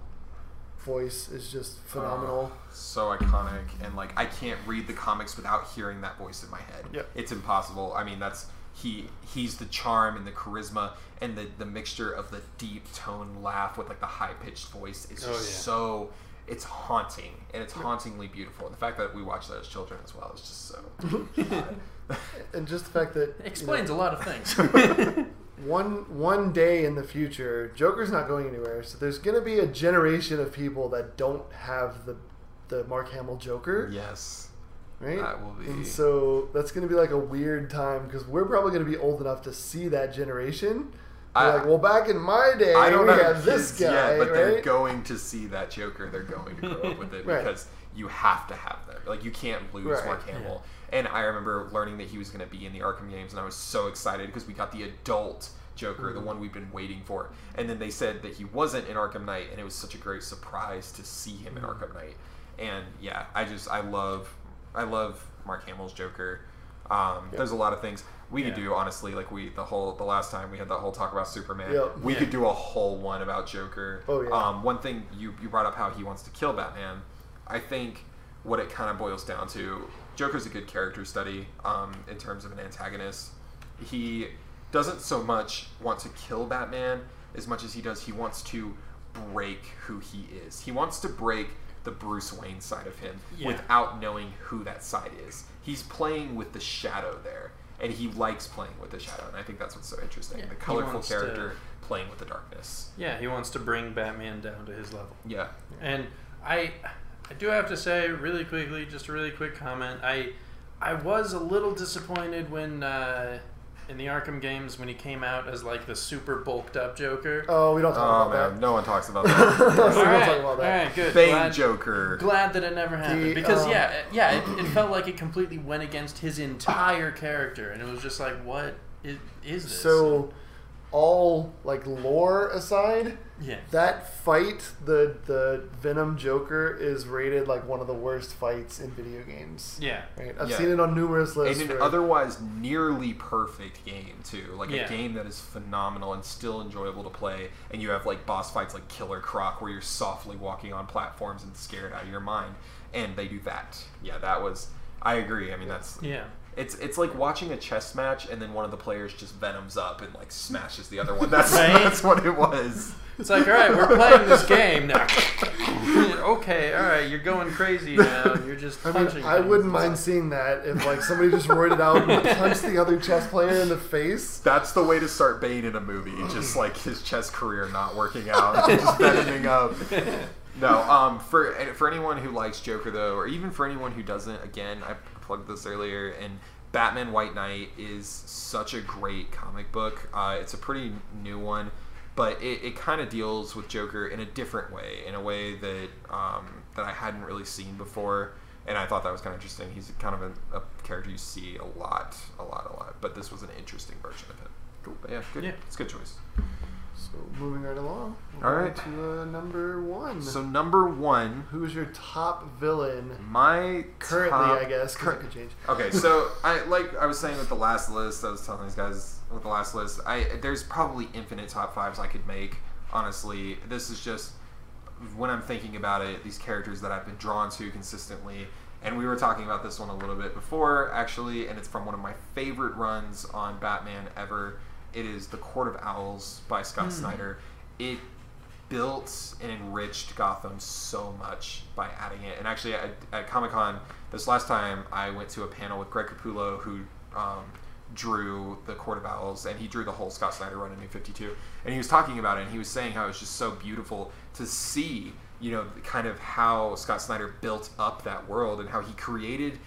voice is just phenomenal. Oh, so iconic, and like I can't read the comics without hearing that voice in my head. Yep. It's impossible. I mean, that's he. He's the charm and the charisma and the the mixture of the deep tone laugh with like the high pitched voice is oh, just Oh, yeah. so. It's haunting and it's hauntingly beautiful. And the fact that we watched that as children as well is just so. and just the fact that you Explains know, a lot of things. one one day in the future, Joker's not going anywhere. So there's going to be a generation of people that don't have the the Mark Hamill Joker, yes. right? that will be- And so that's going to be like a weird time because we're probably going to be old enough to see that generation. I- like, well, back in my day, I don't we have had this guy, yet, but they're going to see that Joker. They're going to grow up with it Right. because you have to have them. Like you can't lose Right. Mark Hamill. And I remember learning that he was going to be in the Arkham games, and I was so excited because we got the adult Joker, the one we've been waiting for. And then they said that he wasn't in Arkham Knight, and it was such a great surprise to see him in Arkham Knight. And yeah, I just I love I love Mark Hamill's Joker. Um, There's a lot of things we could do honestly. Like we the whole the last time we had that whole talk about Superman. Yep. We Yeah. could do a whole one about Joker. Oh, yeah. Um, one thing you you brought up how he wants to kill Batman. I think what it kind of boils down to, Joker's a good character study um, in terms of an antagonist. He doesn't so much want to kill Batman as much as he does he wants to break who he is. He wants to break the Bruce Wayne side of him Yeah. without knowing who that side is. He's playing with the shadow there, and he likes playing with the shadow, and I think that's what's so interesting. Yeah, the colorful wants to- character playing with the darkness. Yeah, he wants to bring Batman down to his level. Yeah. And I I do have to say really quickly, just a really quick comment. I I was a little disappointed when uh, in the Arkham games when he came out as like the super bulked up Joker. Oh, we don't talk Oh about man, no one talks about that. that. we don't all right, talk about that. right, good. Bane glad, Joker. glad that it never happened The, because um, yeah, yeah, it, it felt like it completely went against his entire character, and it was just like, what is, is this? So, all like lore aside, yeah, that fight, the the Venom Joker, is rated like one of the worst fights in video games. yeah, Right? I've Yeah. seen it on numerous lists. And an for- otherwise nearly perfect game too, like Yeah. a game that is phenomenal and still enjoyable to play. And you have like boss fights like Killer Croc, where you're softly walking on platforms and scared out of your mind. And they do that. Yeah, that was. I agree. I mean, that's yeah. It's it's like watching a chess match and then one of the players just venoms up and like smashes the other one. That's Right? that's what it was. It's like, all right, we're playing this game now. okay, all right, you're going crazy now. You're just I mean. I things. wouldn't mind seeing that if like somebody just roided out and punched the other chess player in the face. That's the way to start Bane in a movie. Just like his chess career not working out, just venoming up. No, um, for for anyone who likes Joker though, or even for anyone who doesn't, again, I plugged this earlier, and Batman White Knight is such a great comic book. Uh, it's a pretty new one, but it, it kind of deals with Joker in a different way, in a way that um, that I hadn't really seen before, and I thought that was kind of interesting. He's kind of a, a character you see a lot, a lot, a lot, but this was an interesting version of him. Cool. But yeah, good. Yeah. It's a good choice. So moving right along. we'll All right. To uh, number one. So number one, Who's your top villain my currently? top- I guess, cur- could change. Okay, so I like I was saying with the last list, I was telling these guys with the last list, I there's probably infinite top fives I could make. Honestly, this is just when I'm thinking about it, these characters that I've been drawn to consistently. And we were talking about this one a little bit before, actually, and it's from one of my favorite runs on Batman ever. It is The Court of Owls by Scott Snyder. It built and enriched Gotham so much by adding it. And actually, at, at Comic Con this last time, I went to a panel with Greg Capullo, who um, drew the Court of Owls, and he drew the whole Scott Snyder run in New Fifty Two. And he was talking about it, and he was saying how it was just so beautiful to see, you know, kind of how Scott Snyder built up that world and how he created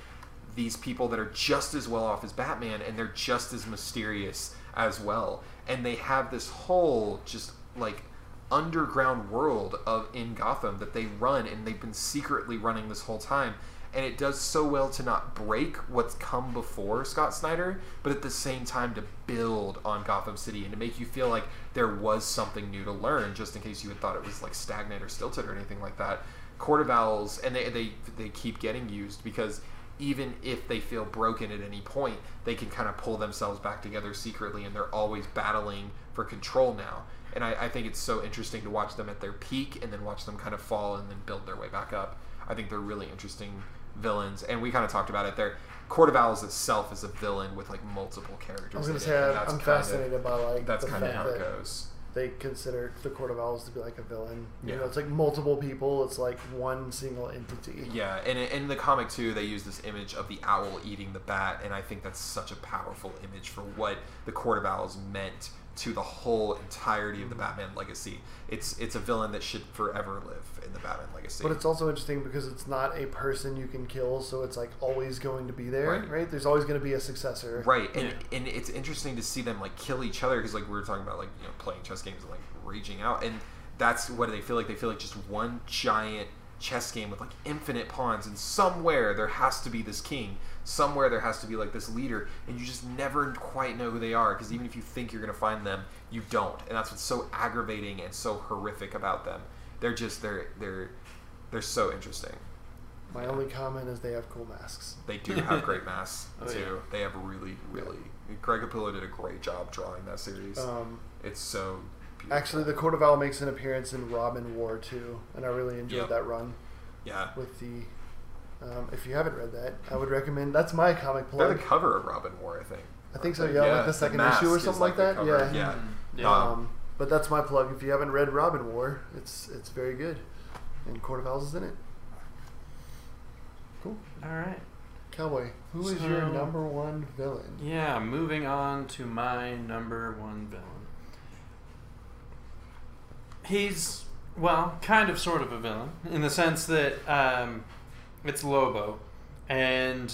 these people that are just as well off as Batman and they're just as mysterious as well. And they have this whole just like underground world of in Gotham that they run and they've been secretly running this whole time. And it does so well to not break what's come before Scott Snyder, but at the same time to build on Gotham City and to make you feel like there was something new to learn, just in case you had thought it was like stagnant or stilted or anything like that. Court of Owls, and they, they, they keep getting used because even if they feel broken at any point, they can kind of pull themselves back together secretly, and they're always battling for control now. And I, I think it's so interesting to watch them at their peak and then watch them kind of fall and then build their way back up. I think they're really interesting villains, and we kind of talked about it there. Court of Owls itself is a villain with like multiple characters. I was gonna say I'm kind of- fascinated by like That's the kind of how it that goes. They consider the Court of Owls to be like a villain. You Yeah. know, it's like multiple people. It's like one single entity. Yeah, and in in the comic too, they use this image of the owl eating the bat, and I think that's such a powerful image for what the Court of Owls meant to the whole entirety of the mm-hmm. Batman legacy. It's it's a villain that should forever live in the Batman legacy. But it's also interesting because it's not a person you can kill, so it's like always going to be there, Right. right? There's always going to be a successor. right, and Yeah. and it's interesting to see them like kill each other because like we were talking about like you know playing chess games and like raging out, and that's what they feel like. They feel like just one giant chess game with like infinite pawns, and somewhere there has to be this king. Somewhere there has to be like this leader, and you just never quite know who they are because even if you think you're gonna find them, you don't, and that's what's so aggravating and so horrific about them. They're just they're they're they're so interesting. My only comment is they have cool masks. They do have great masks Oh, too. yeah. They have really, really. Greg Capullo did a great job drawing that series. Um, it's so. Beautiful. actually, the Court of Owl makes an appearance in Robin War too, and I really enjoyed Yep. that run yeah, with the. Um, if you haven't read that, I would recommend. That's my comic they're the plug. cover of Robin War, I think. I think so. Aren't Yeah, like the second mask issue or something like like that. cover. Yeah. yeah. Yeah. Um, but that's my plug. If you haven't read Robin War, it's it's very good, and Court of Owls is in it. Cool. All right. Cowboy, who is your number one villain? Yeah, moving on to my number one villain. He's, well, kind of sort of a villain in the sense that um, it's Lobo. And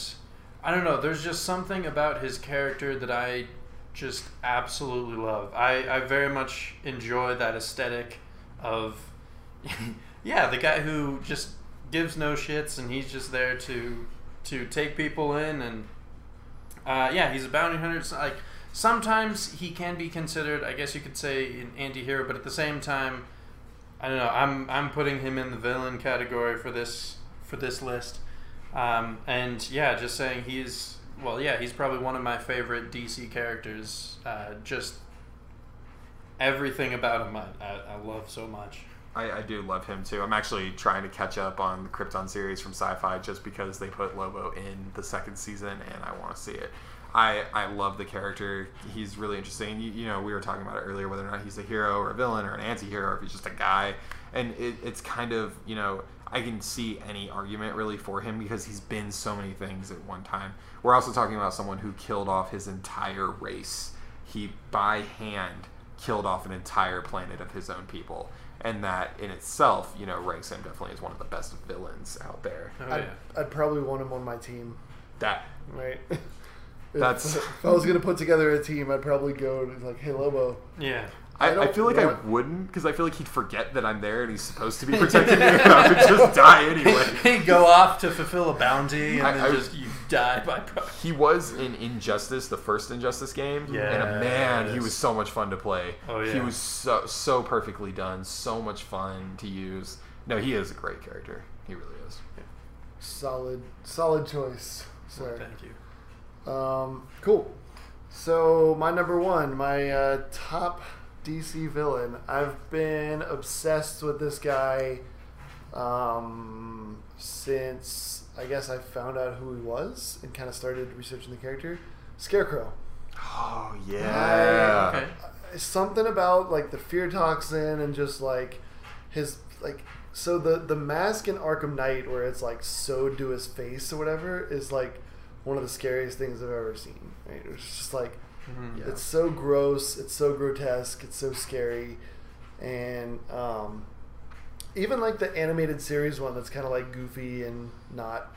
I don't know, there's just something about his character that I just absolutely love. I, I very much enjoy that aesthetic of, yeah, the guy who just gives no shits and he's just there to to take people in and uh, yeah, he's a bounty hunter. Like sometimes he can be considered, I guess you could say, an anti-hero, but at the same time, I don't know. I'm I'm putting him in the villain category for this for this list. Um, and yeah, just saying he's well, yeah, he's probably one of my favorite DC characters. Uh, just everything about him, I, I, love so much. I, I do love him too. I'm actually trying to catch up on the Krypton series from Syfy just because they put Lobo in the second season and I want to see it. I, I love the character. He's really interesting. You, you know, we were talking about it earlier whether or not he's a hero or a villain or an anti-hero or if he's just a guy. And it, it's kind of, you know, I can see any argument really for him because he's been so many things at one time. We're also talking about someone who killed off his entire race. He, by hand, killed off an entire planet of his own people. And that in itself, you know, ranks him definitely as one of the best villains out there. Oh I'd, yeah. I'd probably want him on my team, That right? If- That's- if I was gonna put together a team, I'd probably go and like, "Hey, Lobo, Yeah. I, I I, feel like want- I wouldn't because I feel like he'd forget that I'm there and he's supposed to be protecting me, and I would just die anyway. He'd go off to fulfill a bounty, and I- then I- just you die by. Pro- He was in Injustice, the first Injustice game, and uh, man, he was so much fun to play. Oh, He was so so perfectly done, so much fun to use. No, he is a great character. He really is. solid, solid choice, sir." Thank you. Um, cool. So my number one, my uh, top DC villain. I've been obsessed with this guy um, since I guess I found out who he was and kind of started researching the character. Scarecrow. Oh I- yeah. Okay. Something about like the fear toxin and just like his like so the the mask in Arkham Knight where it's like sewed to his face or whatever is like one of the scariest things I've ever seen. Right? It's just like Mhm. Yeah. it's so gross, it's so grotesque, it's so scary, and um, even like the animated series one that's kind of like goofy and not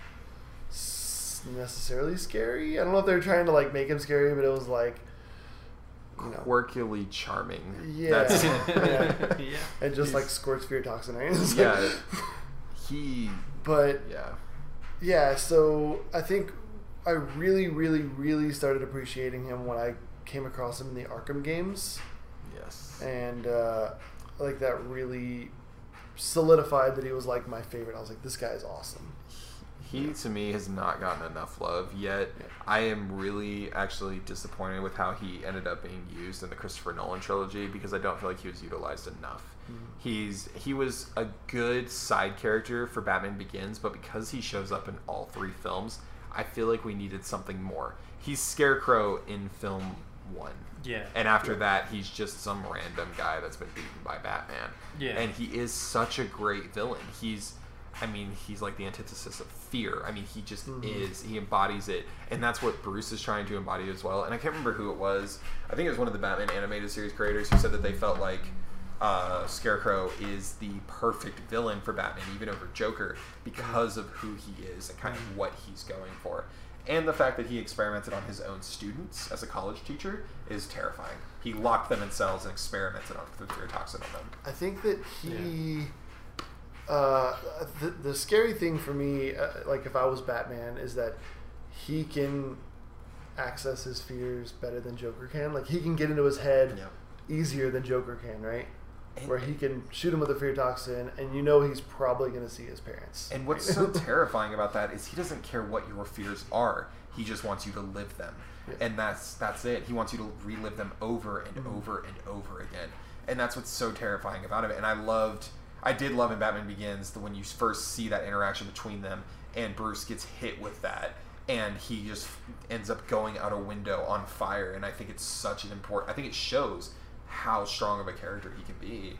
s- necessarily scary. I don't know if they're trying to like make him scary, but it was like you know, Quirkily charming. Yeah. That's, Yeah. yeah. and just like he's- squirts fear toxin. Right? Yeah. like- He. but Yeah. yeah, so I think I really, really, really started appreciating him when I came across him in the Arkham games. Yes. and uh, like that really solidified that he was like my favorite. I was like, this guy is awesome. He to me has not gotten enough love yet. Yeah. I am really actually disappointed with how he ended up being used in the Christopher Nolan trilogy because I don't feel like he was utilized enough. He's he was a good side character for Batman Begins, but because he shows up in all three films, I feel like we needed something more. He's Scarecrow in film 1. Yeah. And after that, he's just some random guy that's been beaten by Batman. Yeah. And he is such a great villain. He's, I mean, he's like the antithesis of fear. I mean, he just Mhm. is. He embodies it. And that's what Bruce is trying to embody as well. And I can't remember who it was. I think it was one of the Batman animated series creators who said that they felt like uh, Scarecrow is the perfect villain for Batman, even over Joker, because of who he is and kind of what he's going for. And the fact that he experimented on his own students as a college teacher is terrifying. He locked them in cells and experimented on through fear toxin on them. I think that he uh, the, the scary thing for me, uh, like if I was Batman, is that he can access his fears better than Joker can. Like he can get into his head Yeah. easier than Joker can, right? And- Where he can shoot him with a fear toxin, and you know he's probably going to see his parents. And what's so terrifying about that is he doesn't care what your fears are. He just wants you to live them. Yeah. And that's that's it. He wants you to relive them over and Mhm. over and over again. And that's what's so terrifying about it. And I loved I did love in Batman Begins the when you first see that interaction between them and Bruce gets hit with that and he just ends up going out a window on fire and I think it's such an important I think it shows how strong of a character he can be.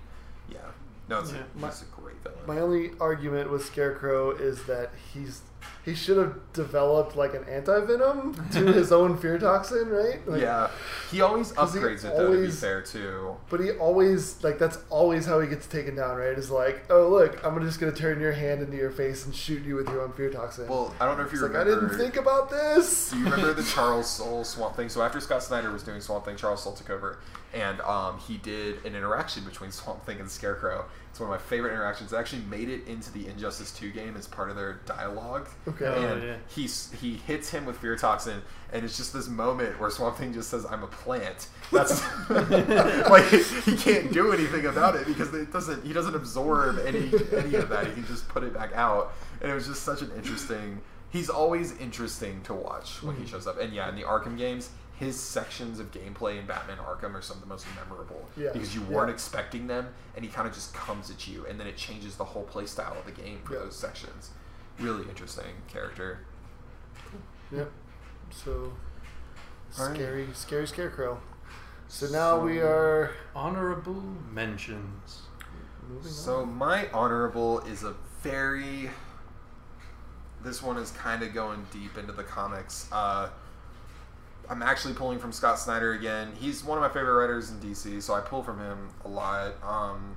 Yeah. No, it's Yeah. a, he's a great villain. My only argument with Scarecrow is that he's he should have developed like an anti venom to his own fear toxin, right? Like, yeah, he always 'cause he upgrades it though. To be fair, too. But he always like that's always how he gets taken down, right? Is like, oh look, I'm just gonna turn your hand into your face and shoot you with your own fear toxin. Well, I don't know if you it's like I didn't think about this. Do you remember the Charles Soule Swamp Thing? So after Scott Snyder was doing Swamp Thing, Charles Soule took over, and um, he did an interaction between Swamp Thing and Scarecrow. It's one of my favorite interactions. It actually made it into the Injustice 2 game as part of their dialogue. Okay. Oh, and yeah. he he hits him with fear toxin, and it's just this moment where Swamp Thing just says, "I'm a plant." That's like he can't do anything about it because it doesn't. He doesn't absorb any any of that. He can just put it back out, and it was just such an interesting. He's always interesting to watch when he Mhm. shows up, and yeah, in the Arkham games. His sections of gameplay in Batman Arkham are some of the most memorable Yeah. because you weren't expecting them, and he kind of just comes at you, and then it changes the whole play style of the game for Yeah. those sections. Really interesting character. Yep. So All right. scary, scary scarecrow. So now we are Honorable mentions. So on. my honorable is a very. This one is kind of going deep into the comics. Uh, I'm actually pulling from Scott Snyder again. He's one of my favorite writers in DC, so I pull from him a lot. Um,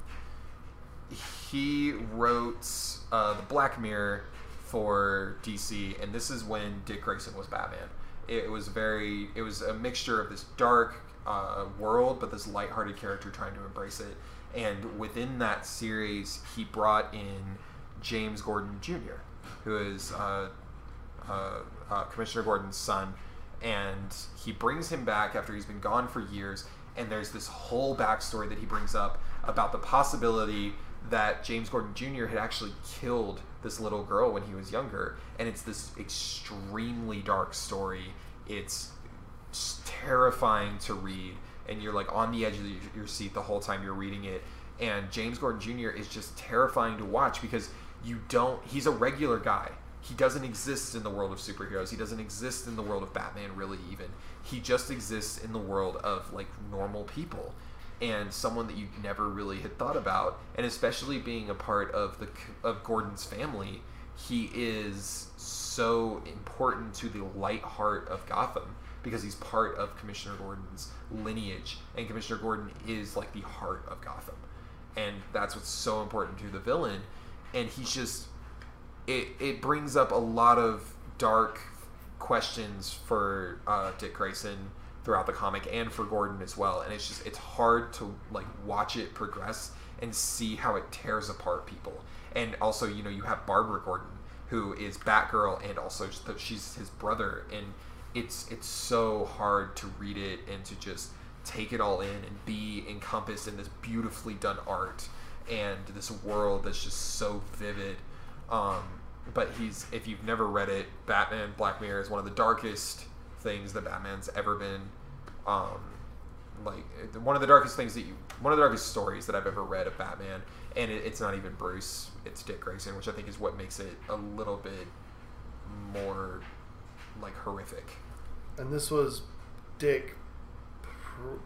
he wrote uh, the Black Mirror for DC, and this is when Dick Grayson was Batman. It was very, it was a mixture of this dark uh, world, but this lighthearted character trying to embrace it. And within that series, he brought in James Gordon Jr., who is uh, uh, uh, Commissioner Gordon's son, and he brings him back after he's been gone for years. And there's this whole backstory that he brings up about the possibility that James Gordon Jr. had actually killed this little girl when he was younger, and it's this extremely dark story. It's terrifying to read, and you're like on the edge of your seat the whole time you're reading it. And James Gordon Jr. is just terrifying to watch because you don't. He's a regular guy. He doesn't exist in the world of superheroes. He doesn't exist in the world of Batman, really, even. He just exists in the world of like normal people and someone that you never really had thought about. And especially being a part of the of Gordon's family, he is so important to the light heart of Gotham because he's part of Commissioner Gordon's lineage, and Commissioner Gordon is like the heart of Gotham, and that's what's so important to the villain. And he's just it it brings up a lot of dark questions for uh, Dick Grayson throughout the comic and for Gordon as well. And it's just it's hard to like watch it progress and see how it tears apart people. And also, you know, you have Barbara Gordon who is Batgirl and also she's his brother and it's it's so hard to read it and to just take it all in and be encompassed in this beautifully done art and this world that's just so vivid um, but he's if you've never read it, Batman Black Mirror is one of the darkest things that Batman's ever been. Um, like one of the darkest things that you, one of the darkest stories that I've ever read of Batman, and it, it's not even Bruce, it's Dick Grayson, which I think is what makes it a little bit more like horrific. and this was Dick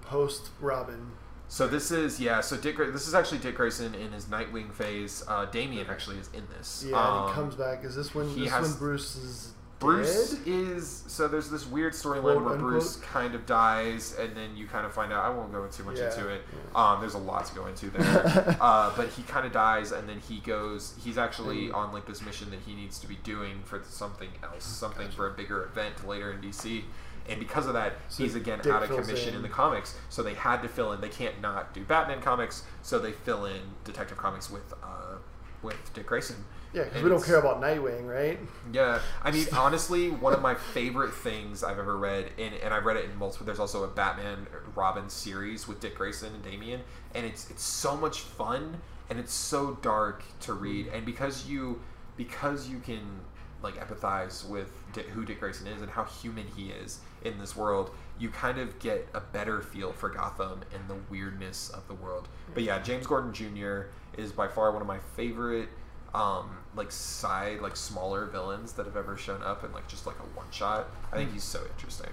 post Robin. So this is yeah. So Dick, this is actually Dick Grayson in his Nightwing phase. Uh, Damian actually is in this. Yeah, and Um, he comes back. Is this when he this has- when Bruce is Bruce dead? is so there's this weird storyline where. Bruce kind of dies, and then you kind of find out. I won't go too much Yeah, into it. Um, there's a lot to go into there, uh, but he kind of dies, and then he goes. He's actually on like this mission that he needs to be doing for something else, something for a bigger event later in DC. And because of that, So he's again Dick out of commission in. in. the comics. So they had to fill in. They can't not do Batman comics, so they fill in Detective Comics with uh, with Dick Grayson. Yeah, because we don't care about Nightwing, right? Yeah, I mean, honestly, one of my favorite things I've ever read, and, and I've read it in multiple. There's also a Batman Robin series with Dick Grayson and Damian, and it's it's so much fun and it's so dark to read, and because you because you can like empathize with who Dick Grayson is and how human he is in this world, you kind of get a better feel for Gotham and the weirdness of the world. But yeah, James Gordon Jr. is by far one of my favorite um, like side, like smaller villains that have ever shown up in like just like a one shot. I think he's so interesting.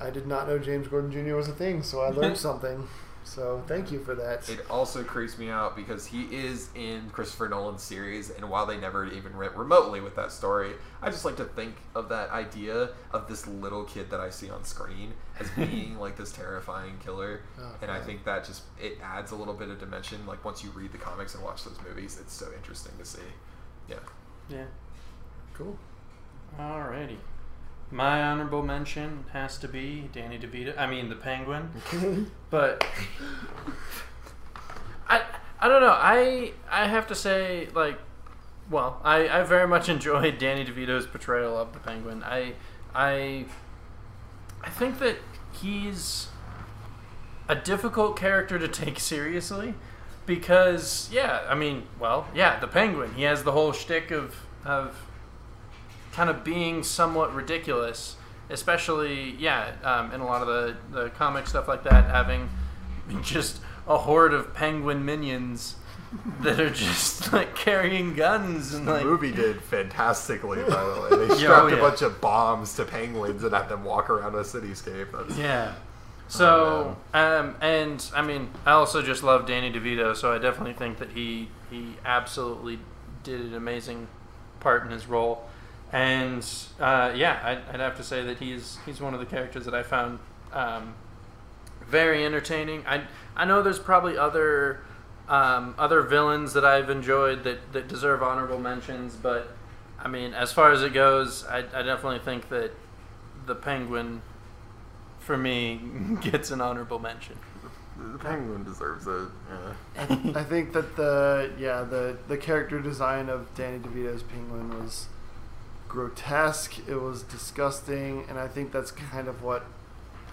I did not know James Gordon Jr. was a thing, so I learned something. So thank you for that. It also creeps me out because he is in Christopher Nolan's series, and while they never even went remotely with that story, I just like to think of that idea of this little kid that I see on screen as being like this terrifying killer, Oh, and I think that just it adds a little bit of dimension. Like once you read the comics and watch those movies, it's so interesting to see. Yeah. Yeah. Cool. Alrighty. My honorable mention has to be Danny DeVito. I mean, the Penguin. but I I don't know. I I have to say like well, I, I very much enjoyed Danny DeVito's portrayal of the Penguin. I I I think that he's a difficult character to take seriously because yeah, I mean, well, yeah, the Penguin. He has the whole shtick of of kind of being somewhat ridiculous, especially yeah, um, in a lot of the the comic stuff like that, having just a horde of penguin minions that are just like carrying guns and The like movie did fantastically, by the way. They Yeah, strapped oh, yeah. a bunch of bombs to penguins and had them walk around a cityscape. That's, Yeah. So, um, and I mean, I also just love Danny DeVito, so I definitely think that he he absolutely did an amazing part in his role. And uh, yeah, I'd, I'd have to say that he's he's one of the characters that I found um, very entertaining. I I know there's probably other um, other villains that I've enjoyed that, that deserve honorable mentions, but I mean, as far as it goes, I, I definitely think that the Penguin, for me, gets an honorable mention. The penguin deserves it. Yeah. I think that the yeah the the character design of Danny DeVito's Penguin was grotesque. It was disgusting, and I think that's kind of what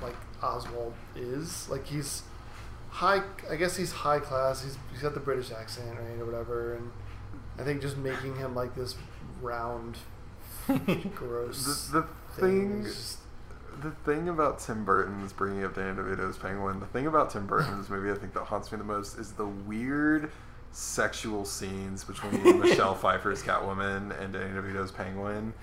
like Oswald is. Like he's high. I guess he's high class. He's he's got the British accent, right, or whatever. And I think just making him like this round, gross. The, the thing, just- the thing about Tim Burton's bringing up Danny DeVito's Penguin, the thing about Tim Burton's movie I think that haunts me the most is the weird sexual scenes between Michelle Pfeiffer's Catwoman and Danny DeVito's Penguin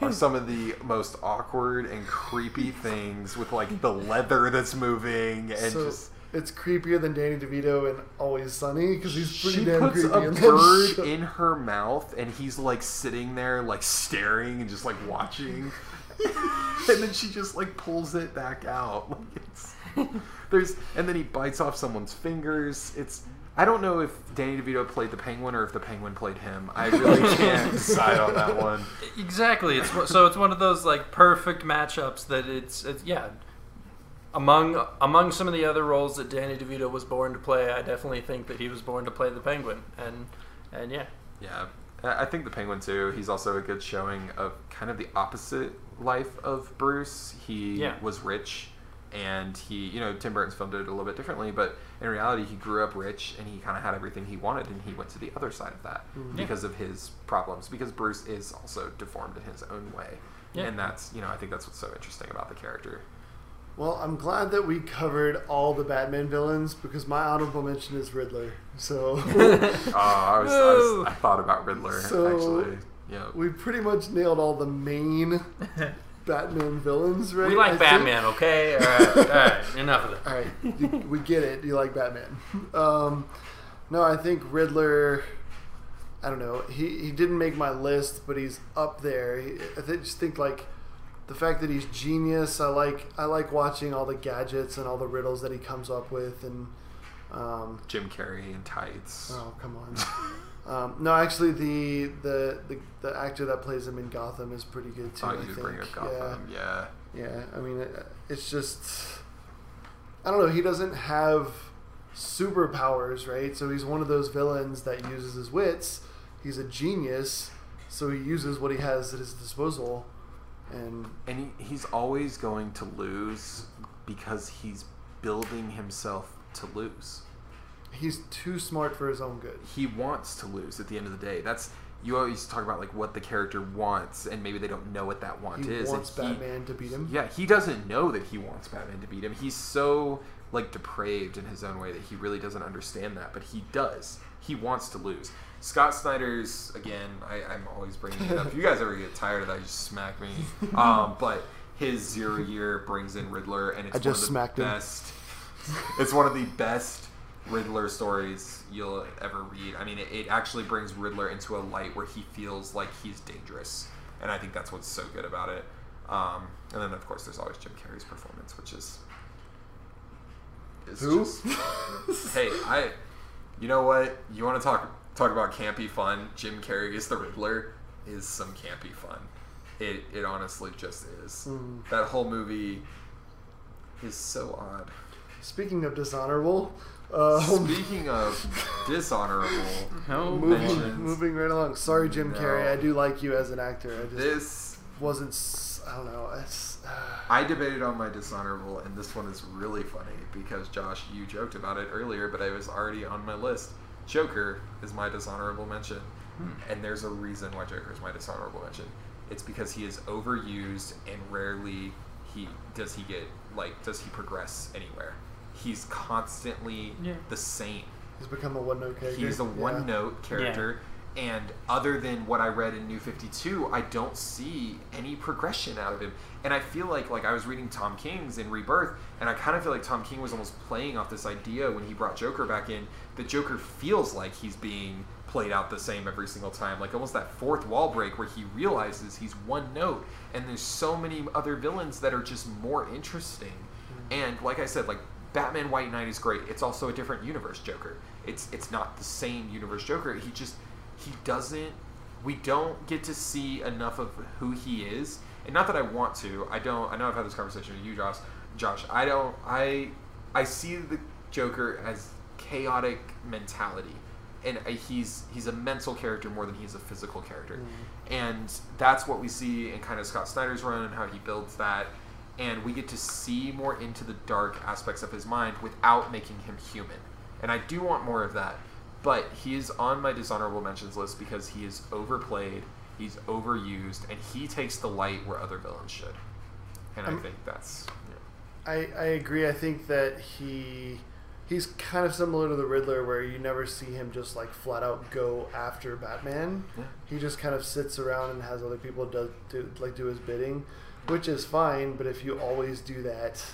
are some of the most awkward and creepy things with like the leather that's moving and so just it's creepier than Danny DeVito in Always Sunny because he's pretty she damn puts creepy. a in bird in her mouth and he's like sitting there like staring and just like watching. And then she just like pulls it back out. Like it's there's and then he bites off someone's fingers. It's i don't know if danny devito played the penguin or if the penguin played him i really can't decide on that one Exactly. It's so it's one of those like perfect matchups that it's, it's yeah. Among among some of the other roles that Danny DeVito was born to play, I definitely think that he was born to play the Penguin, and and yeah, yeah I I think the Penguin too. He's also a good showing of kind of the opposite life of Bruce. He Yeah. was rich, and he, you know, Tim Burton's filmed it a little bit differently, but in reality, he grew up rich and he kind of had everything he wanted, and he went to the other side of that Yeah. because of his problems. Because Bruce is also deformed in his own way, Yeah. and that's, you know, I think that's what's so interesting about the character. Well, I'm glad that we covered all the Batman villains because my honorable mention is Riddler. So Uh, I, was, I, was, I thought about Riddler So- actually. Yeah. we pretty much nailed all the main Batman villains, right? we like I think? Batman, okay? All right, all right, enough of it. All right, you, we get it. You like Batman. Um, no, I think Riddler. I don't know. He he didn't make my list, but he's up there. He, I th- just think like the fact that he's genius. I like I like watching all the gadgets and all the riddles that he comes up with, and um, Jim Carrey in tights. oh come on. Um, no, actually, the, the the the actor that plays him in Gotham is pretty good too. Oh, I you did think. bring up Yeah. Gotham. Yeah. Yeah, I mean, it, it's just I don't know. He doesn't have superpowers, right? So he's one of those villains that uses his wits he's a genius, so he uses what he has at his disposal, and And he, he's always going to lose because he's building himself to lose. He's too smart for his own good. He wants to lose at the end of the day. That's you always talk about like what the character wants, and maybe they don't know what that want He is. wants he- Batman to beat him. Yeah, he doesn't know that he wants Batman to beat him. He's so like depraved in his own way that he really doesn't understand that, but he does. He wants to lose. Scott Snyder's again. I, I'm always bringing it up. If you guys ever get tired of that, you just smack me. Um, but his zero year brings in Riddler, and it's I just one of smacked the him. best. It's one of the best Riddler stories you'll ever read. I mean, it, it actually brings Riddler into a light where he feels like he's dangerous, and I think that's what's so good about it. Um, and then, of course, there's always Jim Carrey's performance, which is is Who? just hey, I, you know what? You want to talk talk about campy fun? Jim Carrey is the Riddler is some campy fun. It it honestly just is. Mm. That whole movie is so odd. Speaking of dishonorable, um, Speaking of dishonorable, moving, moving right along. Sorry, Jim No. Carrey. I do like you as an actor. I just this wasn't. s- I don't know. It's, I debated on my dishonorable, and this one is really funny because Josh, you joked about it earlier, but I was already on my list. Joker is my dishonorable mention, and there's a reason why Joker is my dishonorable mention. It's because he is overused and rarely he does he get like does he progress anywhere. He's constantly Yeah. the same. he's become a one-note character. He's a Yeah. one note character. And other than what I read in New 52, I don't see any progression out of him. And I feel like like I was reading Tom King's in Rebirth, and I kind of feel like Tom King was almost playing off this idea when he brought Joker back in. that Joker feels like he's being played out the same every single time, like almost that fourth wall break where he realizes he's one note, and there's so many other villains that are just more interesting. Mm-hmm. And like I said, like Batman White Knight is great. It's also a different universe Joker. It's it's not the same universe Joker. He just he doesn't we don't get to see enough of who he is. And not that I want to. I don't I know I've had this conversation with you, Josh. Josh, I don't I I see the Joker as chaotic mentality. And he's he's a mental character more than he's a physical character. Mm. And that's what we see in kind of Scott Snyder's run and how he builds that and we get to see more into the dark aspects of his mind without making him human. And I do want more of that. But he is on my dishonorable mentions list because he is overplayed, he's overused, and he takes the light where other villains should. And I Um, think that's yeah. I, I agree. I think that he he's kind of similar to the Riddler, where you never see him just like flat out go after Batman. Yeah. He just kind of sits around and has other people do, do like do his bidding, which is fine. But if you always do that,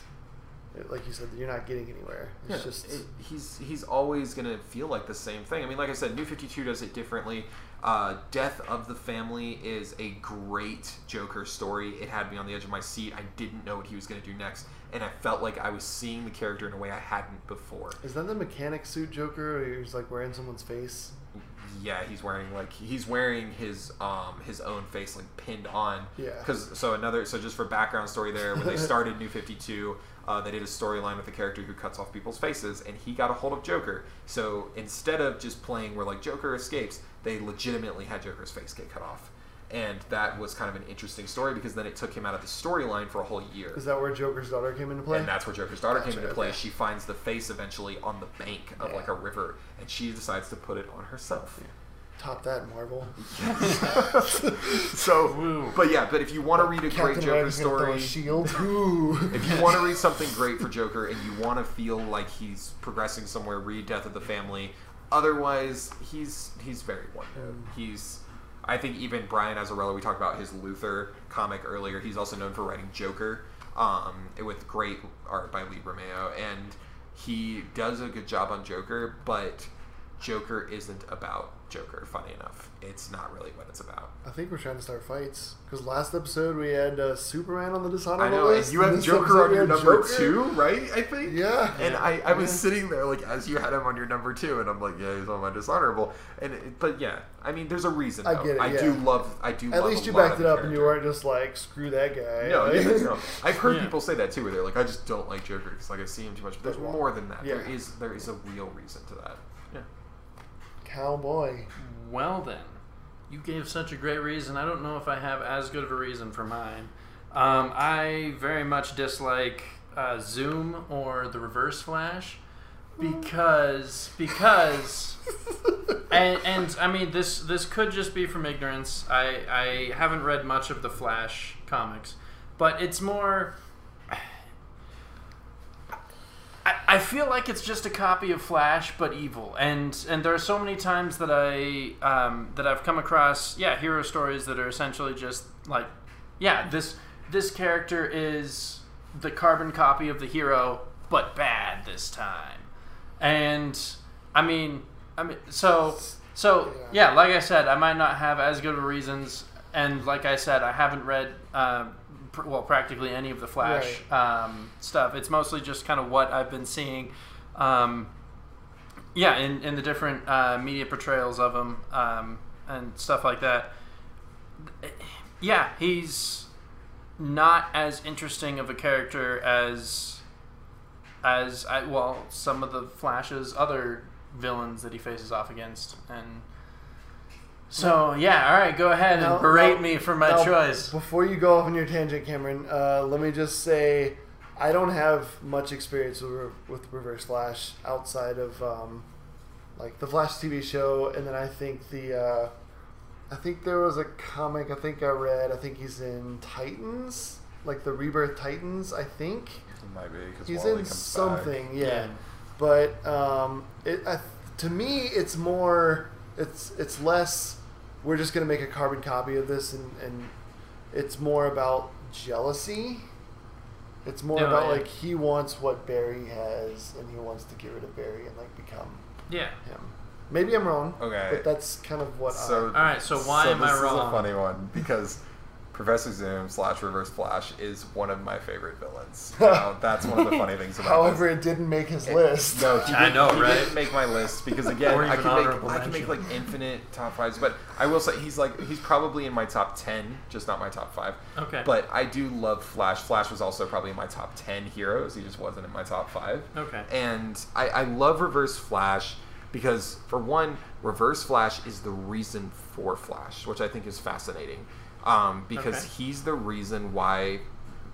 like you said, you're not getting anywhere. It's Yeah, just it, he's he's always gonna feel like the same thing. I mean, like I said, New Fifty Two does it differently. Uh, Death of the Family is a great Joker story. It had me on the edge of my seat. I didn't know what he was gonna do next, and I felt like I was seeing the character in a way I hadn't before. is that the mechanic suit Joker, or he's like wearing someone's face? Yeah, he's wearing like he's wearing his um his own face like pinned on. Yeah. Because so another so just for background story there when they started New Fifty Two, uh, they did a storyline with a character who cuts off people's faces, and he got a hold of Joker. So instead of just playing where like Joker escapes, they legitimately had Joker's face get cut off, and that was kind of an interesting story because then it took him out of the storyline for a whole year. Is that where Joker's daughter came into play? And that's where Joker's daughter came into play. okay. She finds the face eventually on the bank of Yeah. like a river, and she decides to put it on herself. Top that Marvel. so, Woo. but yeah, but if you want to read a great Joker America's gonna throw story, a shield. If you want to read something great for Joker and you want to feel like he's progressing somewhere, read Death of the Family. Otherwise, he's he's very one note. He's I think even Brian Azzarello, we talked about his Luthor comic earlier. He's also known for writing Joker, um, with great art by Lee Bermejo, and he does a good job on Joker. But Joker isn't about Joker. Funny enough, it's not really what it's about. I think we're trying to start fights because last episode we had uh, Superman on the I dishonorable know, list. and you had this Joker on your number Joker. two, right? I think. Yeah. And I, I was Yeah. sitting there like as you had him on your number two, and I'm like, yeah, he's on my dishonorable. And it, but yeah, I mean, there's a reason. I get it, I yeah. do love. I do. At love least you backed it the up and you weren't just like screw that guy. No, Like- yeah, no. I've heard Yeah. people say that too, where they're like, I just don't like Joker because like I see him too much. But there's more than that. There Yeah. is there is a real reason to that. Cowboy. Well then, you gave such a great reason. I don't know if I have as good of a reason for mine. Um, I very much dislike uh, Zoom or the Reverse Flash because because and, and I mean this this could just be from ignorance. I I haven't read much of the Flash comics, but it's more. I, feel like it's just a copy of Flash, but evil, and and there are so many times that I um, that I've come across yeah hero stories that are essentially just like yeah this this character is the carbon copy of the hero, but bad this time, and I mean I mean so so yeah like I said I might not have as good of reasons, and like I said I haven't read. Uh, pr- well, practically any of the Flash um, stuff. It's mostly just kind of what I've been seeing. Um, yeah, in, in the different uh, media portrayals of him um, and stuff like that. Yeah, he's not as interesting of a character as as I, well some of the Flash's other villains that he faces off against and. So yeah, all right, go ahead and Now- berate now- me for my now, choice. Before you go off on your tangent, Cameron, uh, let me just say I don't have much experience with, with Reverse Flash outside of um, like the Flash TV show, and then I think the uh, I think there was a comic I think I read. I think he's in Titans, like the Rebirth Titans. I think It might be because he's Wally in comes something. Back. Yeah. Yeah. but um, it I, to me it's more it's it's less. We're just gonna make a carbon copy of this, and, and it's more about jealousy. It's more Oh, about yeah. like he wants what Barry has, and he wants to get rid of Barry and like become Yeah. him. Maybe I'm wrong. Okay. but that's kind of what So, All right, so why am this I is a wrong? funny one because Professor Zoom slash Reverse Flash is one of my favorite villains. Now, that's one of the funny things I. about However, this. it didn't make his It- list. No, he I didn't- know, he right? didn't make my list because again, I can make honorable I can make like infinite top fives, but I will say he's like he's probably in my top ten, just not my top five. Okay. But I do love Flash. Flash was also probably in my top ten heroes. He just wasn't in my top five. Okay. And I, I love Reverse Flash because for one, Reverse Flash is the reason for Flash, which I think is fascinating. Um, because Okay. he's the reason why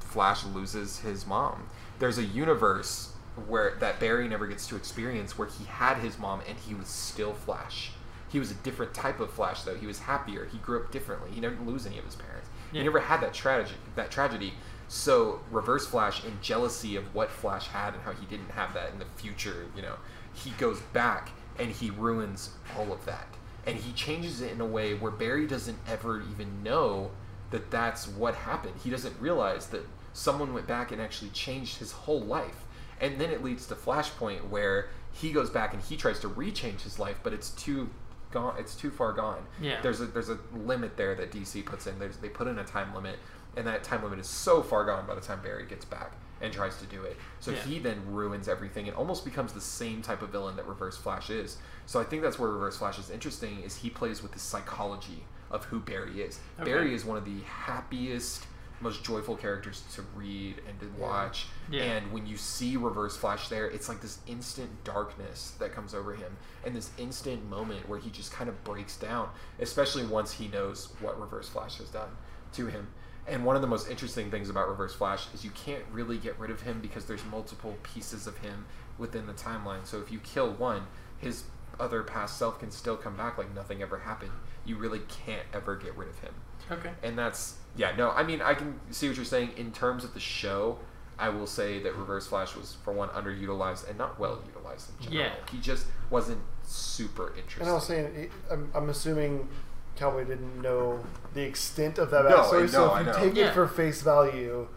Flash loses his mom. There's a universe where that Barry never gets to experience where he had his mom and he was still Flash. He was a different type of Flash though. He was happier. He grew up differently. He didn't lose any of his parents. Yeah. He never had that tragedy. That tragedy. So Reverse Flash, in jealousy of what Flash had and how he didn't have that in the future, you know, he goes back and he ruins all of that, and he changes it in a way where Barry doesn't ever even know that that's what happened. He doesn't realize that someone went back and actually changed his whole life, and then it leads to Flashpoint where he goes back and he tries to rechange his life, but it's too gone. It's too far gone. Yeah. There's a there's a limit there that DC puts in. There's, they put in a time limit, and that time limit is so far gone by the time Barry gets back and tries to do it. So Yeah. he then ruins everything and almost becomes the same type of villain that Reverse Flash is. So I think that's where Reverse Flash is interesting. Is he plays with the psychology of who Barry is. Okay. Barry is one of the happiest, most joyful characters to read and to watch. Yeah. And when you see Reverse Flash there, it's like this instant darkness that comes over him and this instant moment where he just kind of breaks down, especially once he knows what Reverse Flash has done to him. And one of the most interesting things about Reverse Flash is you can't really get rid of him because there's multiple pieces of him within the timeline. So if you kill one, his other past self can still come back like nothing ever happened. You really can't ever get rid of him Okay. and that's yeah no i mean i can see what you're saying in terms of the show i will say that reverse flash was for one underutilized and not well utilized in general Yeah. he just wasn't super interesting And I was saying, eh, I'm, I'm assuming Cowboy didn't know the extent of that No, backstory. I so know, if I you know. take Yeah. it for face value,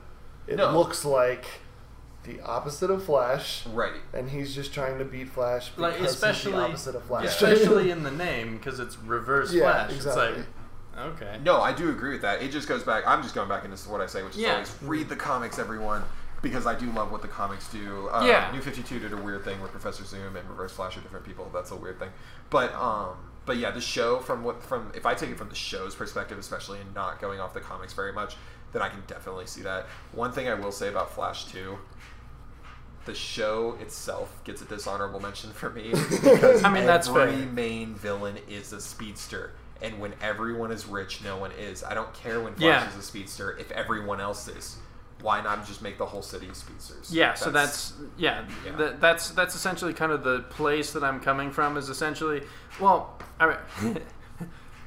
it No. looks like the opposite of Flash, right and he's just trying to beat Flash because Like he's especially the opposite of Flash. especially in the name because it's Reverse Yeah, Flash. exactly. It's like okay. no i do agree with that it just goes back i'm just going back into what i say which is Yeah. always read the comics everyone because i do love what the comics do uh, Yeah. new 52 did a weird thing where professor zoom and reverse flash are different people that's a weird thing but um but yeah the show from what from if i take it from the show's perspective especially and not going off the comics very much then i can definitely see that one thing i will say about flash 2 the show itself gets a dishonorable mention for me because I mean, that's every fair. main villain is a speedster And when everyone is rich, no one is. I don't care when Flash Yeah. is a speedster if everyone else is. Why not just make the whole city speedsters? Yeah, so that's yeah, Yeah. th- that's that's essentially kind of the place that I'm coming from. Is essentially well, all right,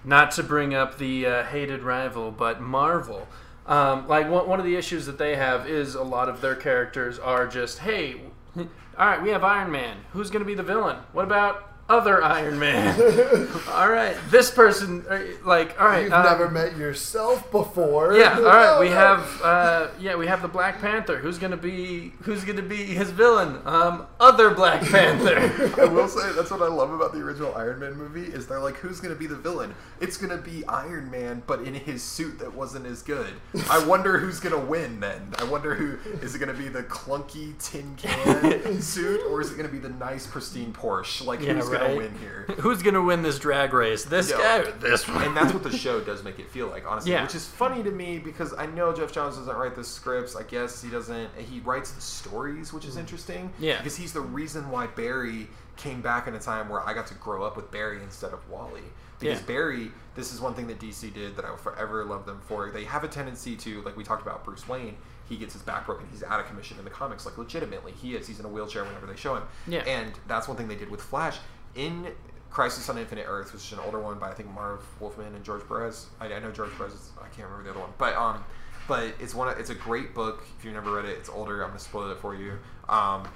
not to bring up the uh, hated rival, but Marvel. Um, like one, one of the issues that they have is a lot of their characters are just hey, all right, we have Iron Man. Who's going to be the villain? What about other Iron Man? all right, this person, uh, like all right, You've um, never met yourself before. yeah, all right. No, We no. have uh, yeah, we have the Black Panther. Who's gonna be who's gonna be his villain? Um, other Black Panther. I will say that's what I love about the original Iron Man movie is they're like, who's gonna be the villain? It's gonna be Iron Man, but in his suit that wasn't as good. I wonder who's gonna win then. I wonder who is it gonna be the clunky tin can suit, or is it gonna be the nice pristine Porsche? Like Yeah, who's gonna right. win here? who's gonna win this drag race? This Yeah. guy or this one? and that's what the show does make it feel like, honestly. Yeah. Which is funny to me because I know Geoff Johns doesn't write the scripts. I guess he doesn't. He writes the stories, which is mm. interesting. Yeah. Because he's the reason why Barry came back in a time where I got to grow up with Barry instead of Wally. Because Yeah. Barry, this is one thing that DC did that I will forever love them for. They have a tendency to, like we talked about Bruce Wayne, he gets his back broken. He's out of commission in the comics. Like legitimately, he is. He's in a wheelchair whenever they show him. Yeah. And that's one thing they did with Flash in Crisis on Infinite Earth, which is an older one by I think Marv Wolfman and George Perez. I, I know George Perez. Is, I can't remember the other one, but um, but it's one. of- It's a great book. If you've never read it, it's older. I'm gonna spoil it for you. Um,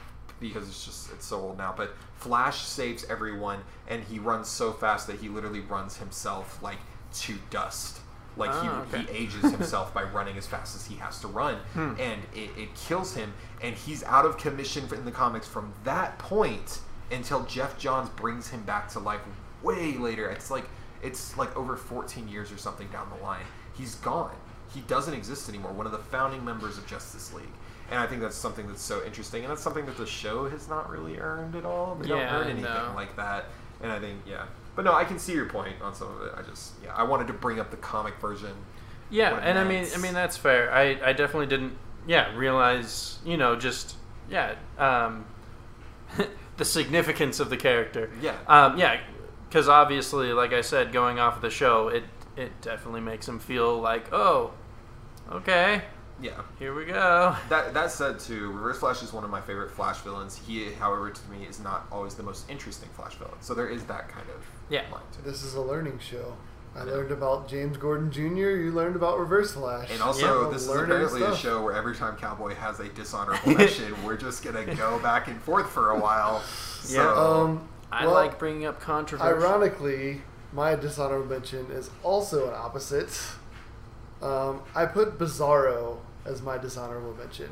because it's just it's so old now. But Flash saves everyone, and he runs so fast that he literally runs himself like to dust. Like Ah, he, okay. he ages himself by running as fast as he has to run, and it, it kills him. And he's out of commission in the comics from that point until Geoff Johns brings him back to life way later. It's like it's like over 14 years or something down the line. He's gone. He doesn't exist anymore. One of the founding members of Justice League. And I think that's something that's so interesting, and that's something that the show has not really earned at all. They Yeah, don't earn anything no. like that. And I think, yeah. But no, I can see your point on some of it. I just, yeah, I wanted to bring up the comic version. yeah, and I mean, I mean that's fair. I I definitely didn't yeah realize you know just yeah um, the significance of the character. Yeah. Um, yeah, because obviously, like I said, going off of the show, it it definitely makes him feel like, oh, okay, Yeah. here we go. That that said, too, Reverse Flash is one of my favorite Flash villains. He, however, to me, is not always the most interesting Flash villain. So there is that kind of Yeah. line to. This is a learning show. I Yeah. learned about James Gordon Jr. You learned about Reverse Flash. And also, Yeah. this is Learning apparently a show where every time Cowboy has a dishonorable mention, we're just gonna go back and forth for a while. So, Yeah. Um, I well, like bringing up controversy. Ironically, my dishonorable mention is also an opposite. Um, I put Bizarro as my dishonorable mention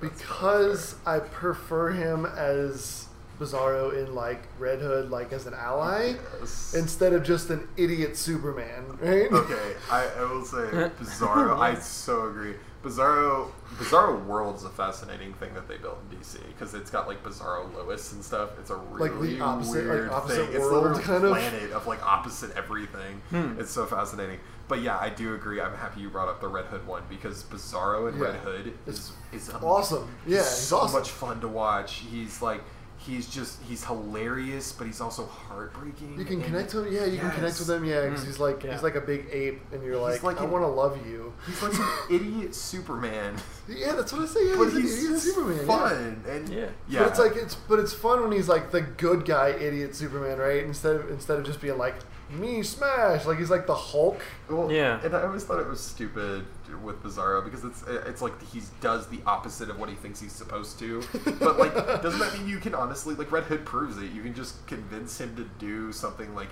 because I prefer him as Bizarro in like Red Hood, like as an ally, Yes. instead of just an idiot Superman. Right? Okay, I, I will say Bizarro. I so agree. Bizarro, Bizarro World's a fascinating thing that they built in DC because it's got like Bizarro Lois and stuff. It's a Like really opposite- like weird opposite thing. It's world the little kind of? planet of like opposite everything. Hmm. It's so fascinating. But yeah, I do agree. I'm happy you brought up the Red Hood one because Bizarro and Yeah. Red Hood It's is is Awesome. Yeah, he's so awesome. much fun to watch. He's like he's just he's hilarious, but he's also heartbreaking. You can connect with him. Yeah, you can connect with him. Yeah, because Mm, he's like yeah. he's like a big ape, and you're He's like, like I want to love you. He's like an idiot Superman, Yeah, that's what I say. Yeah, but he's, an he's idiot just Superman. yeah. fun and Yeah. yeah. But it's like it's but it's fun when he's like the good guy idiot Superman, right? Instead of instead of just being like me smash, like he's like the Hulk. Well, Yeah. and I always thought it was stupid with Bizarro because it's it's like he does the opposite of what he thinks he's supposed to. But like, doesn't that mean you can honestly like Red Hood proves it? You can just convince him to do something like,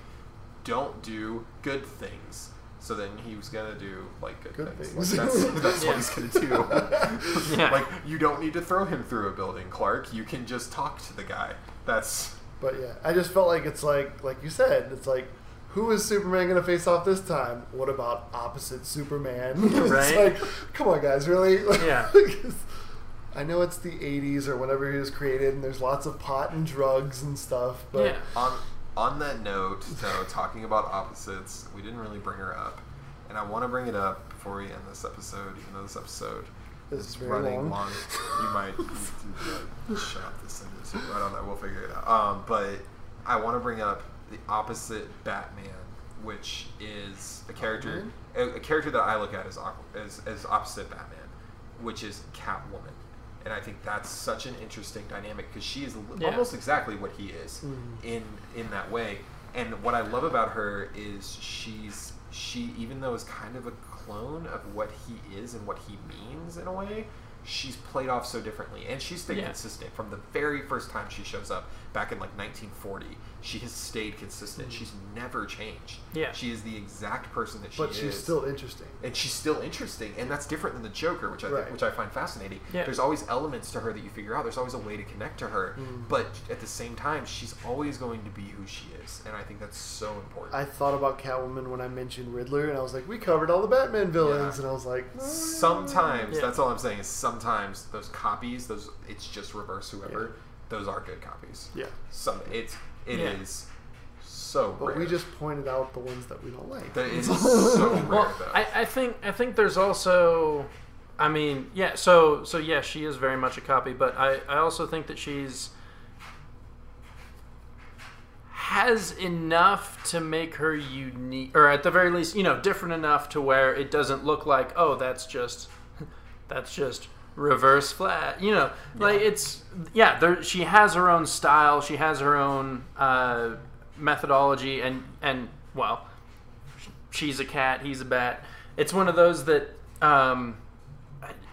don't do good things. So then he was gonna do like good, Good things. things. Like, that's that's Yeah. what he's gonna do. Yeah. Like you don't need to throw him through a building, Clark. You can just talk to the guy. That's But yeah, I just felt like it's like like you said, it's like who is Superman gonna face off this time? What about opposite Superman? it's Right. like, come on, guys, really? Yeah. I know it's the '80s or whenever he was created, and there's lots of pot and drugs and stuff. But Yeah. On on that note, though, talking about opposites, we didn't really bring her up, and I want to bring it up before we end this episode, even though this episode This is is very running long. long. You might need to shut up the sentence. I don't know. We'll figure it out. Um, but I want to bring up the opposite Batman which is a character a, a character that I look at as, as as opposite Batman, which is Catwoman. And I think that's such an interesting dynamic because she is Yeah. almost exactly what he is Mhm. in in that way. And what I love about her is she's she even though is kind of a clone of what he is and what he means in a way, she's played off so differently and she's stayed Yeah. consistent from the very first time she shows up back in like 1940. She has stayed consistent. She's never changed. Yeah. She is the exact person that she But is she's still interesting. and she's still interesting, and that's different than the Joker, which I Right. think, which I find fascinating. Yeah. There's always elements to her that you figure out. There's always a way to connect to her, Mm. but at the same time, she's always going to be who she is, and I think that's so important. I thought about Catwoman when I mentioned Riddler, and I was like, we covered all the Batman villains, Yeah. and I was like, sometimes Yeah. that's all I'm saying is sometimes those copies, those it's just reverse whoever, those are good copies. yeah. Some it's it is Yeah. so But rare. we just pointed out the ones that we don't like. that is so rare Well, though. I, I think I think there's also, I mean, yeah. So so yeah, she is very much a copy, but I I also think that she's has enough to make her unique, or at the very least, you know, different enough to where it doesn't look like oh that's just that's just reverse flat you know like it's yeah there she has her own style she has her own uh, methodology and and well she's a cat, he's a bat. It's one of those that, um,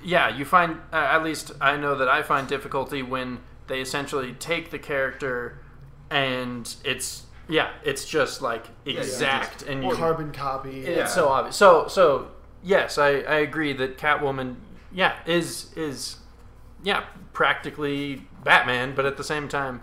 yeah, you find, uh, at least I know that I find difficulty when they essentially take the character and it's, yeah, it's just like exact just- and you, Carbon copy. it's Yeah. so obvious. So, so yes, I, I agree that Catwoman, yeah, is, is, yeah, practically Batman, but at the same time,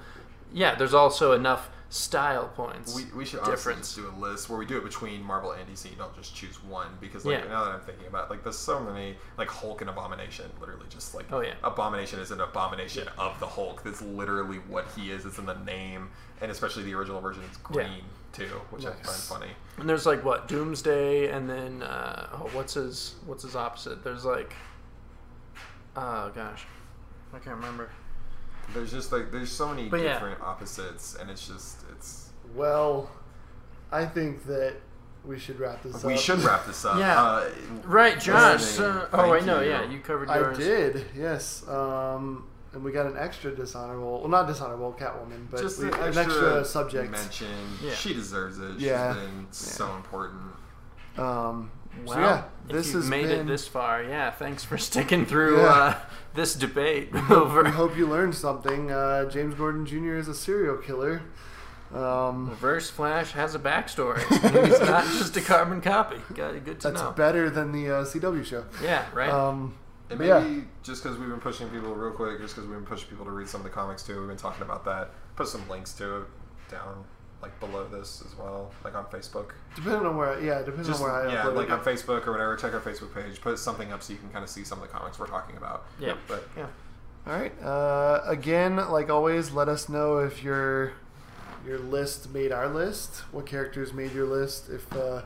yeah, there's also enough style points. We, we should difference. do a list where we do it between Marvel and DC. Don't just choose one because like Yeah. now that I'm thinking about it, like there's so many like Hulk and Abomination. Literally just like Oh, yeah. Abomination is an abomination of the Hulk. That's literally what he is. It's in the name, and especially the original version is Yeah. green too, which I find Nice. funny. And there's like what Doomsday, and then uh, oh, what's his what's his opposite? There's like, oh gosh, I can't remember. There's just like there's so many But yeah. different opposites, and it's just it's. Well, I think that we should wrap this up. We should wrap this up. Yeah. Uh, Right, Josh. Uh, oh thank wait, no, yeah, you covered I did, yes. Um, and we got an extra dishonorable, well, not dishonorable Catwoman, but just we, an an extra, extra subject. mention. Yeah. She deserves it. Yeah. She's been so important. Um, Well, so yeah, if this you've has made been. it this far, yeah, thanks for sticking through Yeah. uh, this debate over we hope you learned something. Uh, James Gordon Jr. is a serial killer. Um, Reverse Flash has a backstory. He's not just a carbon copy. Got good to that's know. better than the uh, CW show. Yeah, right. Um, And maybe yeah, just because we've been pushing people real quick, just because we've been pushing people to read some of the comics too, we've been talking about that. Put some links to it down, like below this as well, like on Facebook. depending on where, yeah, depending Just on where I yeah, upload like it. on Facebook or whatever. Check our Facebook page. Put something up so you can kind of see some of the comics we're talking about. yeah, But yeah. All right. Uh, again, like always, let us know if your your list made our list. What characters made your list? If uh,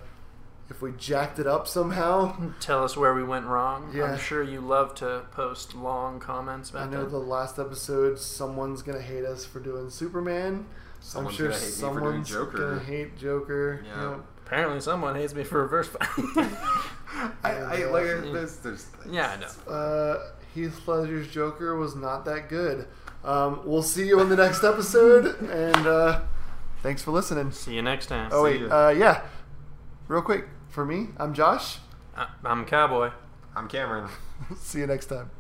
if we jacked it up somehow. Tell us where we went wrong. Yeah. I'm sure you love to post long comments I know that. the last episode, someone's gonna hate us for doing Superman. Someone's I'm sure gonna hate me for doing someone's Joker. gonna hate Joker. Yeah. Yep. Apparently, someone hates me for reverse flash. I, I Yeah. like there's there's things. Yeah, I know. Uh, Heath Ledger's Joker was not that good. Um, we'll see you in the next episode, and uh, thanks for listening. See you next time. Oh See wait, ya. uh, yeah. Real quick, for me, I'm Josh. I- I'm cowboy. I'm Cameron. See you next time.